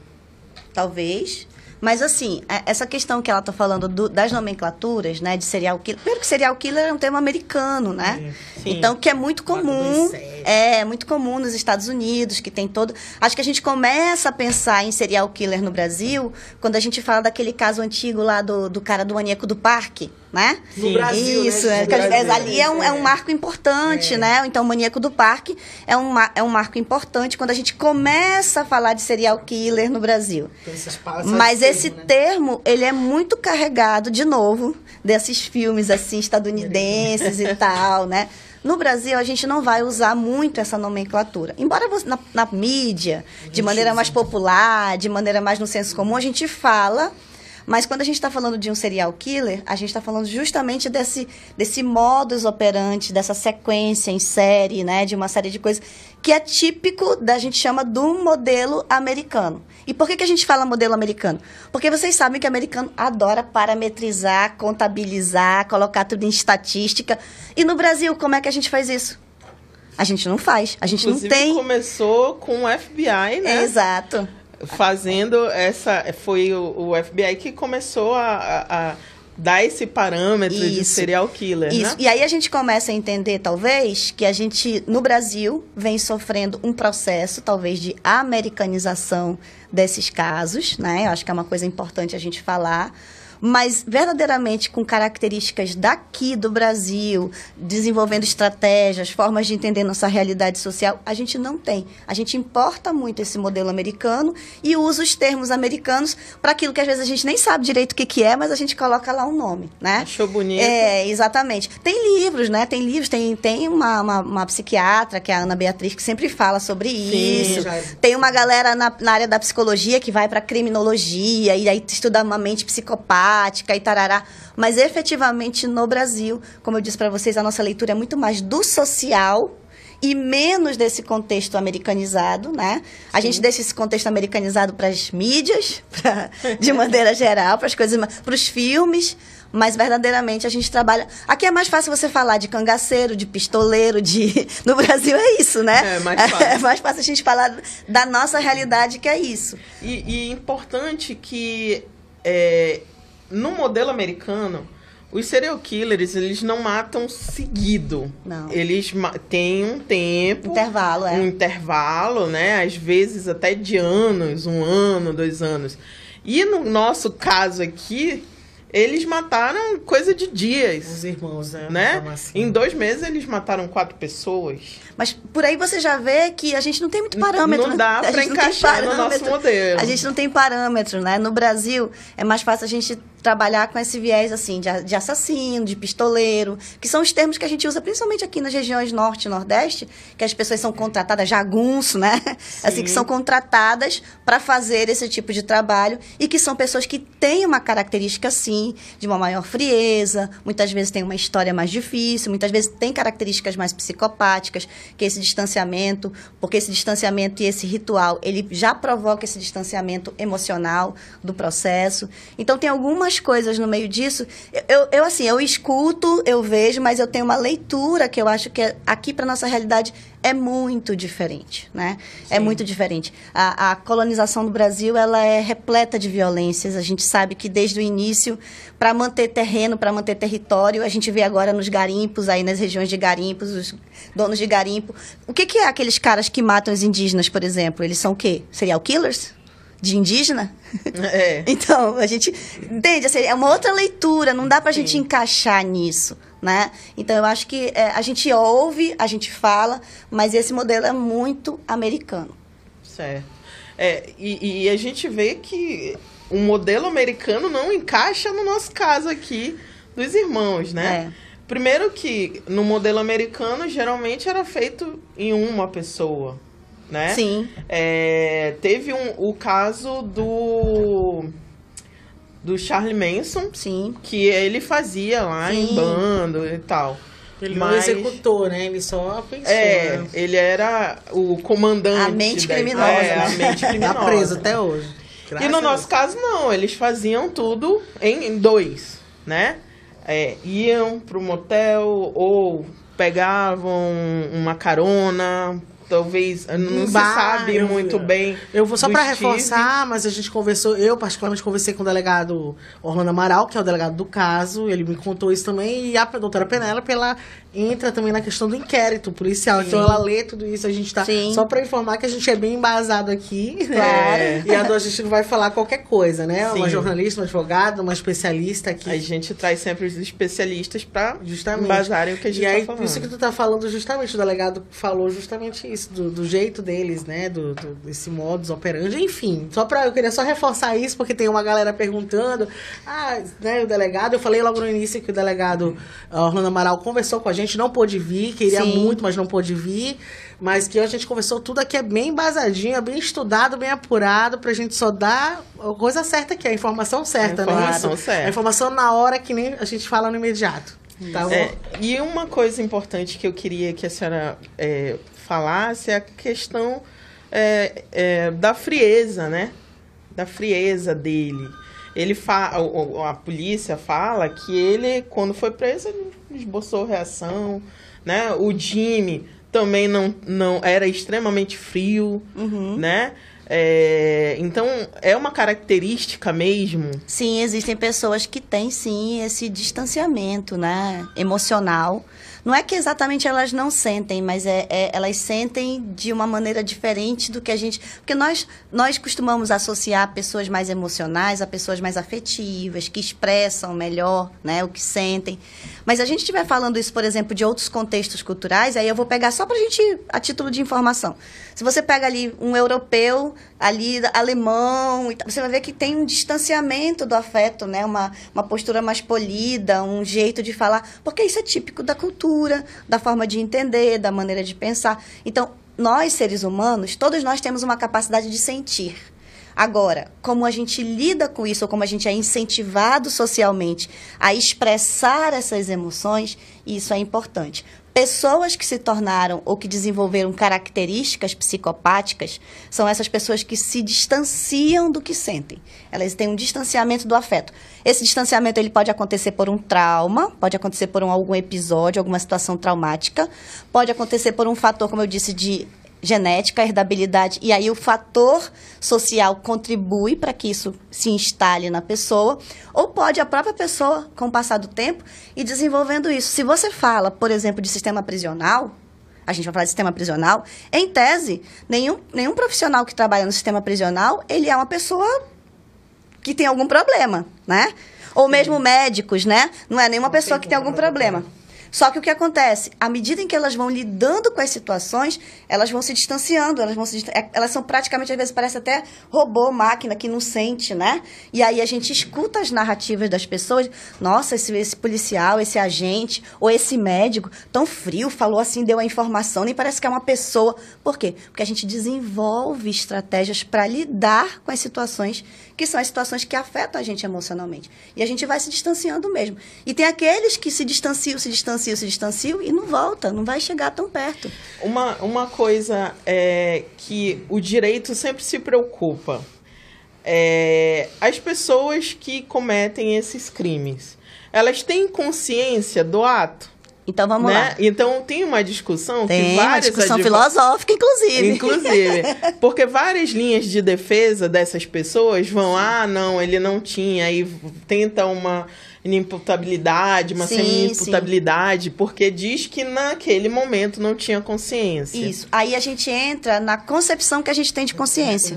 Talvez. Mas, assim, é, essa questão que ela está falando do, das nomenclaturas, né, de serial killer. Primeiro que serial killer é um termo americano, né? Sim. Então, que é muito comum. É, muito comum nos Estados Unidos, que tem todo. Acho que a gente começa a pensar em serial killer no Brasil quando a gente fala daquele caso antigo lá do, do cara do maníaco do parque né? No Brasil, Isso, né? é, Brasil, ali é um, é um marco importante, é. né? Então, o Maníaco do Parque é um, é um marco importante quando a gente começa a falar de serial killer no Brasil. Mas esse termo, né? termo, ele é muito carregado, de novo, desses filmes, assim, estadunidenses e tal, né? No Brasil, a gente não vai usar muito essa nomenclatura. Embora você, na, na mídia, de maneira mais popular, de maneira mais no senso comum, a gente fala mas quando a gente está falando de um serial killer, a gente está falando justamente desse, desse modus operandi, dessa sequência em série, né? De uma série de coisas que é típico da gente chama do modelo americano. E por que, que a gente fala modelo americano? Porque vocês sabem que o americano adora parametrizar, contabilizar, colocar tudo em estatística. E no Brasil, como é que a gente faz isso? A gente não faz. A gente Inclusive, não tem. começou com o FBI, né? Exato fazendo essa. Foi o, o FBI que começou a, a, a dar esse parâmetro Isso. de serial killer. Isso. Né? E aí a gente começa a entender, talvez, que a gente, no Brasil, vem sofrendo um processo, talvez, de americanização desses casos, né? Eu acho que é uma coisa importante a gente falar mas verdadeiramente com características daqui do Brasil, desenvolvendo estratégias, formas de entender nossa realidade social, a gente não tem. A gente importa muito esse modelo americano e usa os termos americanos para aquilo que às vezes a gente nem sabe direito o que, que é, mas a gente coloca lá um nome, né? Achou bonito. É, exatamente. Tem livros, né? Tem livros, tem, tem uma, uma, uma psiquiatra, que é a Ana Beatriz, que sempre fala sobre Sim, isso. Já... Tem uma galera na, na área da psicologia que vai para criminologia e aí estuda uma mente psicopata prática e tarará. Mas efetivamente no Brasil, como eu disse para vocês, a nossa leitura é muito mais do social e menos desse contexto americanizado, né? A gente deixa esse contexto americanizado para as mídias, pra, de maneira geral, para as coisas, para os filmes, mas verdadeiramente a gente trabalha. Aqui é mais fácil você falar de cangaceiro, de pistoleiro, de no Brasil é isso, né? É mais fácil. É mais fácil a gente falar da nossa realidade que é isso. E, e importante que é, no modelo americano, os serial killers, eles não matam seguido. Não. Eles têm um tempo. Intervalo, é. Um intervalo, né? Às vezes até de anos, um ano, dois anos. E no nosso caso aqui, eles mataram coisa de dias. Os irmãos, né? né? Assim. Em dois meses eles mataram quatro pessoas. Mas por aí você já vê que a gente não tem muito parâmetro. Não dá né? para encaixar no nosso modelo. A gente não tem parâmetro, né? No Brasil é mais fácil a gente trabalhar com esse viés assim de, de assassino, de pistoleiro, que são os termos que a gente usa principalmente aqui nas regiões norte e nordeste, que as pessoas são contratadas jagunço, né? Sim. Assim que são contratadas para fazer esse tipo de trabalho e que são pessoas que têm uma característica sim de uma maior frieza, muitas vezes tem uma história mais difícil, muitas vezes tem características mais psicopáticas, que esse distanciamento, porque esse distanciamento e esse ritual, ele já provoca esse distanciamento emocional do processo. Então tem algumas coisas no meio disso. Eu, eu, assim, eu escuto, eu vejo, mas eu tenho uma leitura que eu acho que é, aqui para nossa realidade é muito diferente, né? É Sim. É muito diferente. A, a, colonização do Brasil, ela é repleta de violências. A gente sabe que desde o início, para manter terreno, para manter território, a gente vê agora nos garimpos, aí nas regiões de garimpos, os donos de garimpo. O que, que é aqueles caras que matam os indígenas, por exemplo? Eles são o quê? Serial killers? De indígena. É. então, a gente entende, assim, é uma outra leitura, não dá pra Sim. gente encaixar nisso, né? Então, eu acho que é, a gente ouve, a gente fala, mas esse modelo é muito americano. Certo. É, e, e a gente vê que o modelo americano não encaixa no nosso caso aqui dos irmãos, né? É. Primeiro que no modelo americano geralmente era feito em uma pessoa né? Sim. É, teve um, o caso do do Charlie Manson, sim, que ele fazia lá sim. em bando e tal. Ele Mas, não executou, né? Ele só pensou. É, né? ele era o comandante. A mente da, criminosa. É, a mente criminosa. Tá preso até hoje. Graças e no nosso caso, não. Eles faziam tudo em dois, né? É, iam pro motel ou pegavam uma carona talvez não se sabe muito bem. Eu vou só para reforçar, mas a gente conversou, eu particularmente conversei com o delegado Orlando Amaral, que é o delegado do caso, ele me contou isso também, e a doutora Penela pela entra também na questão do inquérito policial. Sim. Então ela lê tudo isso, a gente tá. Sim. Só para informar que a gente é bem embasado aqui. Né? Claro. Né? E a, a gente não vai falar qualquer coisa, né? Sim. Uma jornalista, uma advogada, uma especialista aqui. A gente traz sempre os especialistas para justamente embasarem o que a gente e tá aí, falando. Isso que tu tá falando justamente, o delegado falou justamente isso, do, do jeito deles, né? Do, do, desse modus operandi, enfim. Só para eu queria só reforçar isso, porque tem uma galera perguntando. Ah, né, o delegado, eu falei logo no início que o delegado Orlando Amaral conversou com a gente, não pôde vir, queria Sim. muito, mas não pôde vir. Mas que a gente conversou tudo aqui é bem embasadinho, bem estudado, bem apurado, pra gente só dar a coisa certa aqui, a informação certa, a informação né? Certa. A informação na hora que nem a gente fala no imediato. Tá é, e uma coisa importante que eu queria que a senhora é, falasse é a questão é, é, da frieza, né? Da frieza dele. Ele fa a, polícia fala que ele, quando foi preso, esboçou reação, né? O Jimmy também não, não era extremamente frio, uhum. né? É, então, é uma característica mesmo? Sim, existem pessoas que têm, sim, esse distanciamento né, emocional não é que exatamente elas não sentem, mas é, é, elas sentem de uma maneira diferente do que a gente. Porque nós, nós costumamos associar pessoas mais emocionais a pessoas mais afetivas, que expressam melhor né, o que sentem. Mas a gente estiver falando isso, por exemplo, de outros contextos culturais, aí eu vou pegar só para a gente, a título de informação. Se você pega ali um europeu, ali alemão, você vai ver que tem um distanciamento do afeto, né? Uma, uma postura mais polida, um jeito de falar, porque isso é típico da cultura, da forma de entender, da maneira de pensar. Então, nós, seres humanos, todos nós temos uma capacidade de sentir. Agora, como a gente lida com isso, ou como a gente é incentivado socialmente a expressar essas emoções, isso é importante. Pessoas que se tornaram ou que desenvolveram características psicopáticas são essas pessoas que se distanciam do que sentem. Elas têm um distanciamento do afeto. Esse distanciamento ele pode acontecer por um trauma, pode acontecer por um, algum episódio, alguma situação traumática, pode acontecer por um fator, como eu disse, de genética, herdabilidade, e aí o fator social contribui para que isso se instale na pessoa, ou pode a própria pessoa, com o passar do tempo, ir desenvolvendo isso. Se você fala, por exemplo, de sistema prisional, a gente vai falar de sistema prisional, em tese, nenhum, nenhum profissional que trabalha no sistema prisional, ele é uma pessoa que tem algum problema, né? Ou mesmo médicos, né? Não é nenhuma pessoa que tem algum problema. Só que o que acontece? À medida em que elas vão lidando com as situações, elas vão se distanciando, elas vão se é, elas são praticamente, às vezes, parece até robô, máquina que não sente, né? E aí a gente escuta as narrativas das pessoas, nossa, esse, esse policial, esse agente, ou esse médico, tão frio, falou assim, deu a informação, nem parece que é uma pessoa. Por quê? Porque a gente desenvolve estratégias para lidar com as situações que são as situações que afetam a gente emocionalmente. E a gente vai se distanciando mesmo. E tem aqueles que se distanciam, se distanciam, se distanciam e não volta, não vai chegar tão perto. Uma, uma coisa é que o direito sempre se preocupa. É, as pessoas que cometem esses crimes, elas têm consciência do ato? Então vamos né? lá. Então tem uma discussão tem que várias uma discussão adv... filosófica, inclusive. Inclusive. porque várias linhas de defesa dessas pessoas vão, ah, não, ele não tinha, aí tenta uma inimputabilidade, uma semi-imputabilidade, porque diz que naquele momento não tinha consciência. Isso. Aí a gente entra na concepção que a gente tem de consciência.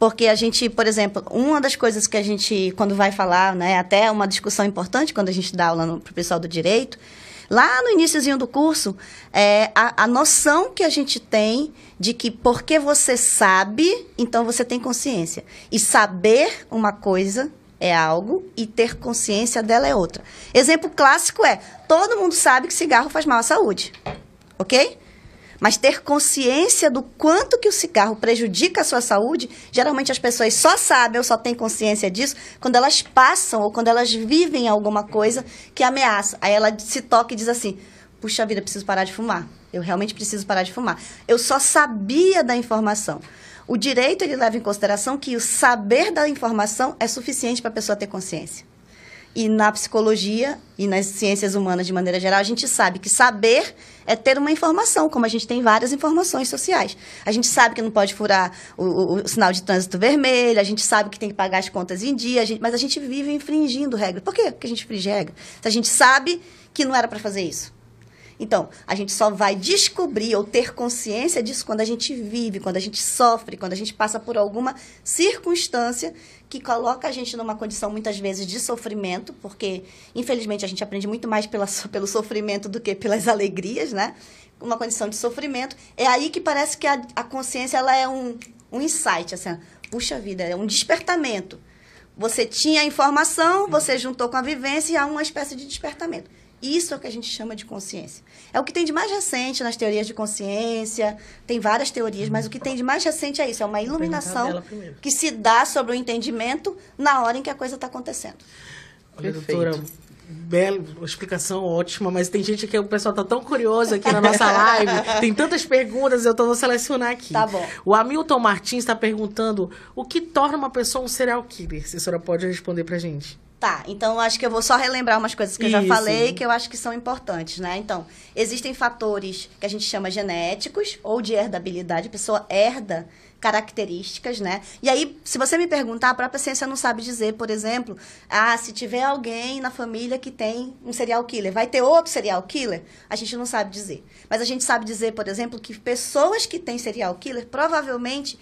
Porque a gente, por exemplo, uma das coisas que a gente, quando vai falar, né, até uma discussão importante quando a gente dá aula para o pessoal do direito, Lá no iníciozinho do curso, é, a, a noção que a gente tem de que porque você sabe, então você tem consciência. E saber uma coisa é algo e ter consciência dela é outra. Exemplo clássico é: todo mundo sabe que cigarro faz mal à saúde. Ok? Mas ter consciência do quanto que o cigarro prejudica a sua saúde, geralmente as pessoas só sabem ou só têm consciência disso quando elas passam ou quando elas vivem alguma coisa que ameaça. Aí ela se toca e diz assim: puxa vida, preciso parar de fumar. Eu realmente preciso parar de fumar. Eu só sabia da informação. O direito ele leva em consideração que o saber da informação é suficiente para a pessoa ter consciência. E na psicologia e nas ciências humanas de maneira geral, a gente sabe que saber é ter uma informação, como a gente tem várias informações sociais. A gente sabe que não pode furar o, o, o sinal de trânsito vermelho, a gente sabe que tem que pagar as contas em dia, a gente, mas a gente vive infringindo regras. Por quê? Porque a gente infringe regra. Se a gente sabe que não era para fazer isso. Então, a gente só vai descobrir ou ter consciência disso quando a gente vive, quando a gente sofre, quando a gente passa por alguma circunstância que coloca a gente numa condição muitas vezes de sofrimento, porque infelizmente a gente aprende muito mais pela, pelo sofrimento do que pelas alegrias, né? Uma condição de sofrimento. É aí que parece que a, a consciência ela é um, um insight, assim, puxa vida, é um despertamento. Você tinha a informação, você juntou com a vivência e há uma espécie de despertamento. Isso é o que a gente chama de consciência. É o que tem de mais recente nas teorias de consciência, tem várias teorias, mas o que tem de mais recente é isso, é uma iluminação que se dá sobre o entendimento na hora em que a coisa está acontecendo. Olha, doutora, bela explicação ótima, mas tem gente que o pessoal tá tão curioso aqui na nossa live, tem tantas perguntas, eu tô vou selecionar aqui. Tá bom. O Hamilton Martins está perguntando o que torna uma pessoa um serial killer? Se a senhora pode responder pra gente. Tá, então acho que eu vou só relembrar umas coisas que eu já falei que eu acho que são importantes, né? Então, existem fatores que a gente chama genéticos ou de herdabilidade, a pessoa herda características, né? E aí, se você me perguntar, a própria ciência não sabe dizer, por exemplo, ah, se tiver alguém na família que tem um serial killer, vai ter outro serial killer? A gente não sabe dizer. Mas a gente sabe dizer, por exemplo, que pessoas que têm serial killer provavelmente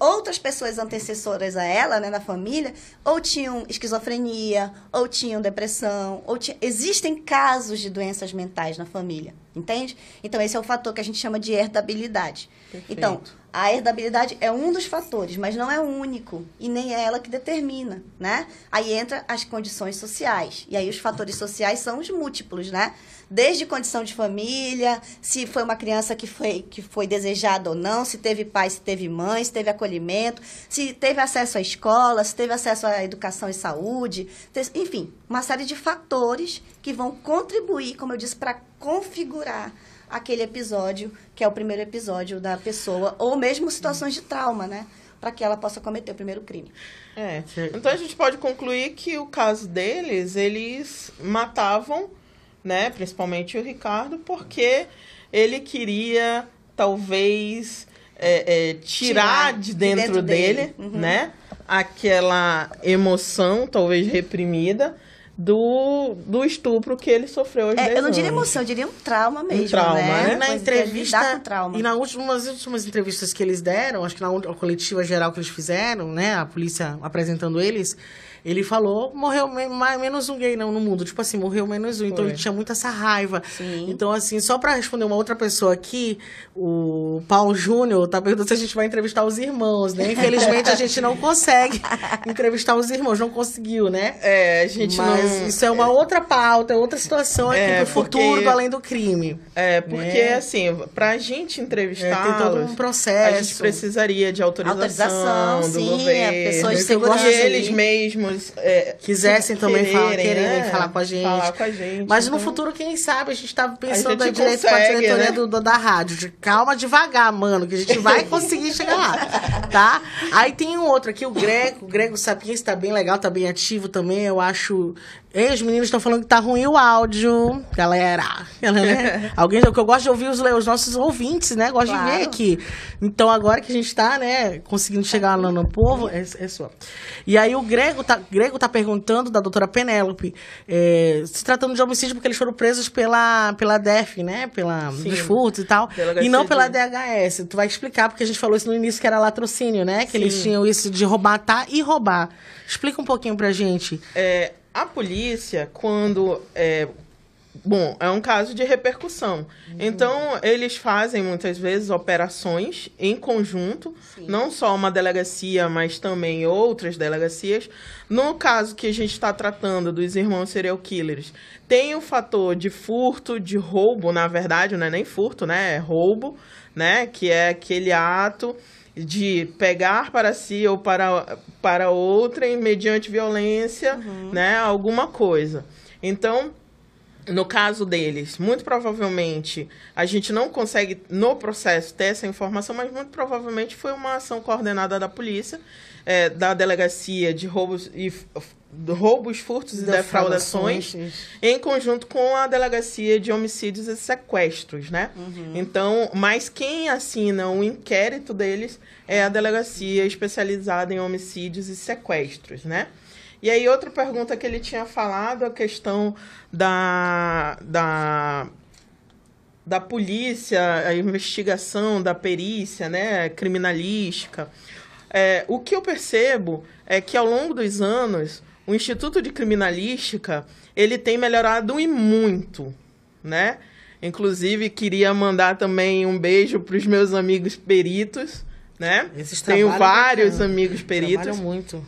outras pessoas antecessoras a ela, né, na família, ou tinham esquizofrenia, ou tinham depressão, ou existem casos de doenças mentais na família, entende? Então esse é o fator que a gente chama de herdabilidade. Perfeito. Então, a herdabilidade é um dos fatores, mas não é o único e nem é ela que determina, né? Aí entra as condições sociais. E aí os fatores sociais são os múltiplos, né? Desde condição de família, se foi uma criança que foi, que foi desejada ou não, se teve pai, se teve mãe, se teve acolhimento, se teve acesso à escola, se teve acesso à educação e saúde, enfim, uma série de fatores que vão contribuir, como eu disse, para configurar aquele episódio, que é o primeiro episódio da pessoa, ou mesmo situações de trauma, né? Para que ela possa cometer o primeiro crime. É. Então a gente pode concluir que o caso deles, eles matavam, né, principalmente o Ricardo, porque ele queria talvez é, é, tirar, Tirar de de dentro, dentro dele, dele. Uhum. né? Aquela emoção, talvez reprimida, do, do estupro que ele sofreu aos É, 10 eu não diria anos. emoção, eu diria um trauma mesmo, trauma, né? né? na de entrevista trauma. e nas últimas, últimas entrevistas que eles deram, acho que na coletiva geral que eles fizeram, né, a polícia apresentando eles, ele falou, morreu mais, menos um gay não, no mundo, tipo assim, morreu menos um, então Foi. ele tinha muita essa raiva. Sim. Então assim, só pra responder uma outra pessoa aqui, o Paulo Júnior tá perguntando se a gente vai entrevistar os irmãos, né? Infelizmente a gente não consegue entrevistar os irmãos, não conseguiu, né? É, a gente Mas não... isso é uma outra pauta, é outra situação aqui É, pro porque- futuro do além do crime. É, porque né? assim, pra gente É, entrevistá-los, tem todo um processo. a gente precisaria de autorização, Autorização, do sim, governo. é, pessoas de segurança eles ali. É, Quisessem também falar, quererem, né, falar com a gente. Falar com a gente. Mas no então- futuro, quem sabe, a gente tava pensando A gente direito com a diretoria né? do, do- da rádio. De, calma devagar, mano, que a gente vai conseguir chegar lá, tá? Aí tem um outro aqui, o Grego. O Grego Sapiens tá bem legal, tá bem ativo também. Eu acho. Ei, os meninos estão falando que tá ruim o áudio, galera. Né? Alguém, o que eu gosto de ouvir os, os nossos ouvintes, né? Gosto de ver Claro. aqui. Então, agora que a gente tá, né, conseguindo chegar lá no povo, é, é só. E aí o Grego tá, Grego tá perguntando da doutora Penélope, é, se tratando de homicídio porque eles foram presos pela, pela DEF, né? Pela, Sim. dos furtos e tal. E não pela DHS. Tu vai explicar, porque a gente falou isso no início, que era latrocínio, né? Que eles Sim. tinham isso de roubar, matar e roubar. Explica um pouquinho pra gente. É, a polícia, quando. É, bom, é um caso de repercussão. Então, eles fazem muitas vezes operações em conjunto, não só uma delegacia, mas também outras delegacias. No caso que a gente está tratando dos irmãos serial killers, tem o fator de furto, de roubo, na verdade, não é nem furto, né? É roubo, né? Que é aquele ato de pegar para si ou para, para outrem mediante violência, né, alguma coisa. Então, no caso deles, muito provavelmente a gente não consegue no processo ter essa informação, mas muito provavelmente foi uma ação coordenada da polícia, eh, da delegacia de roubos e roubos, furtos e defraudações, em conjunto com a delegacia de homicídios e sequestros, né? Então, mas quem assina o inquérito deles é a delegacia especializada em homicídios e sequestros, né? E aí, outra pergunta que ele tinha falado, a questão da, da, da polícia, a investigação, da perícia, né, criminalística. É, o que eu percebo é que ao longo dos anos, o Instituto de Criminalística, ele tem melhorado e muito, né? Inclusive, queria mandar também um beijo para os meus amigos peritos, né? Esses Tenho vários bacana. amigos peritos. Trabalham muito.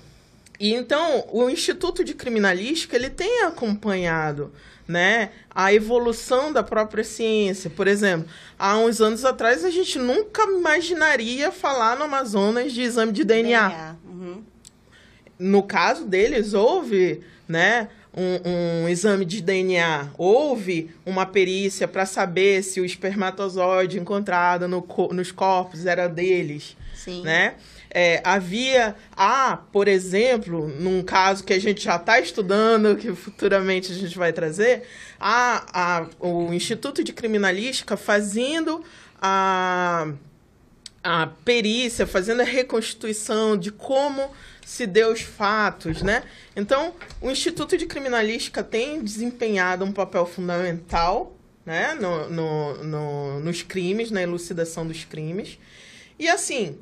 E então, o Instituto de Criminalística, ele tem acompanhado, né, a evolução da própria ciência. Por exemplo, há uns anos atrás a gente nunca imaginaria falar no Amazonas de exame de DNA. Uhum. No caso deles, houve, né, um, um exame de DNA, houve uma perícia para saber se o espermatozoide encontrado no nos corpos era deles Sim. né? É, havia, há, por exemplo, num caso que a gente já está estudando, que futuramente a gente vai trazer, há, há o Instituto de Criminalística fazendo a, a perícia, fazendo a reconstituição de como se deu os fatos, né? Então, o Instituto de Criminalística tem desempenhado um papel fundamental, né, no, no, no, nos crimes, na elucidação dos crimes. E assim,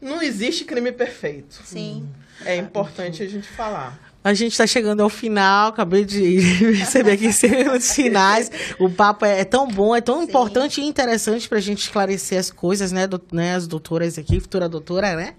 não existe crime perfeito. Sim. É importante a gente falar. A gente está chegando ao final, acabei de receber aqui os finais. O papo é, é tão bom, é tão Sim. importante e interessante para a gente esclarecer as coisas, né, do- né? As doutoras aqui, futura doutora, né?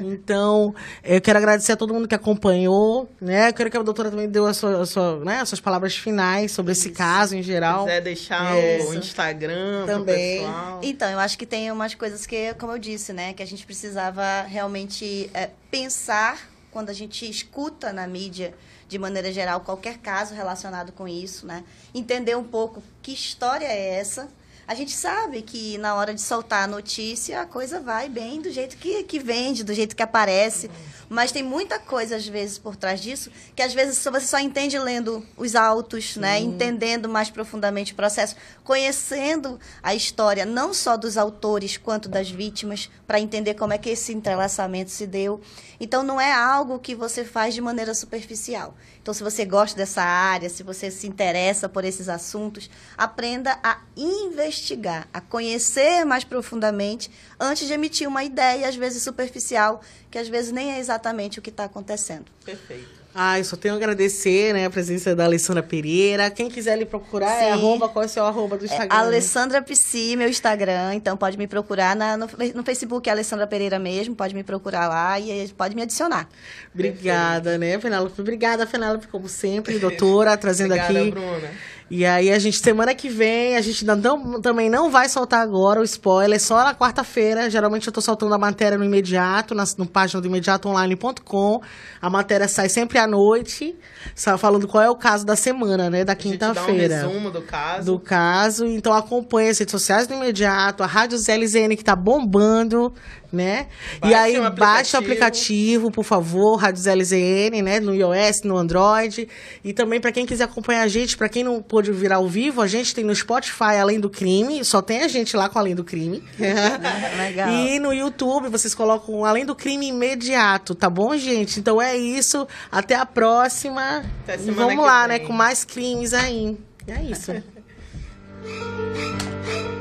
Então, eu quero agradecer a todo mundo que acompanhou, né? Eu quero que a doutora também deu a sua, a sua, né, as suas palavras finais sobre esse caso em Se geral. quiser deixar Isso. o Instagram Também. pessoal. Então, eu acho que tem umas coisas que, como eu disse, né, que a gente precisava realmente é, pensar quando a gente escuta na mídia, de maneira geral, qualquer caso relacionado com isso, né? Entender um pouco que história é essa. A gente sabe que na hora de soltar a notícia, a coisa vai bem do jeito que, que vende, do jeito que aparece. Mas tem muita coisa, às vezes, por trás disso, que às vezes você só entende lendo os autos, né? Entendendo mais profundamente o processo, conhecendo a história, não só dos autores quanto das vítimas, para entender como é que esse entrelaçamento se deu. Então, não é algo que você faz de maneira superficial. Então, se você gosta dessa área, se você se interessa por esses assuntos, aprenda a investigar, a conhecer mais profundamente antes de emitir uma ideia, às vezes superficial, que às vezes nem é exatamente o que está acontecendo. Perfeito. Ah, eu só tenho a agradecer, né, a presença da Alessandra Pereira. Quem quiser lhe procurar, é Sim. arroba, qual é o seu arroba do É Instagram? Alessandra Psi, meu Instagram, então pode me procurar na- no, no Facebook, é Alessandra Pereira mesmo, pode me procurar lá e pode me adicionar. Obrigada, né, Penélope? Obrigada, Penélope, como sempre, doutora, trazendo Obrigada, aqui. Bruna. E aí, a gente, semana que vem, a gente não- também não vai soltar agora o spoiler, só na quarta-feira. Geralmente eu tô soltando a matéria no imediato, na no página do imediatoonline.com. A matéria sai sempre à noite, sa- falando qual é o caso da semana, né, da A gente dá um quinta-feira. resumo do caso. do caso. Então acompanhe as redes sociais do imediato, a Rádio ZLZN que tá bombando, né? e Baixe aí o baixe o aplicativo. aplicativo, por favor, Rádio ZLZN, né? No iOS, no Android. E também para quem quiser acompanhar a gente, para quem não pôde vir ao vivo, a gente tem no Spotify Além do Crime, só tem a gente lá com Além do Crime. Legal. E no YouTube vocês colocam Além do Crime Imediato, tá bom, gente? Então é isso. Até a próxima. Até e vamos lá, vem. né? Com mais crimes aí. É isso.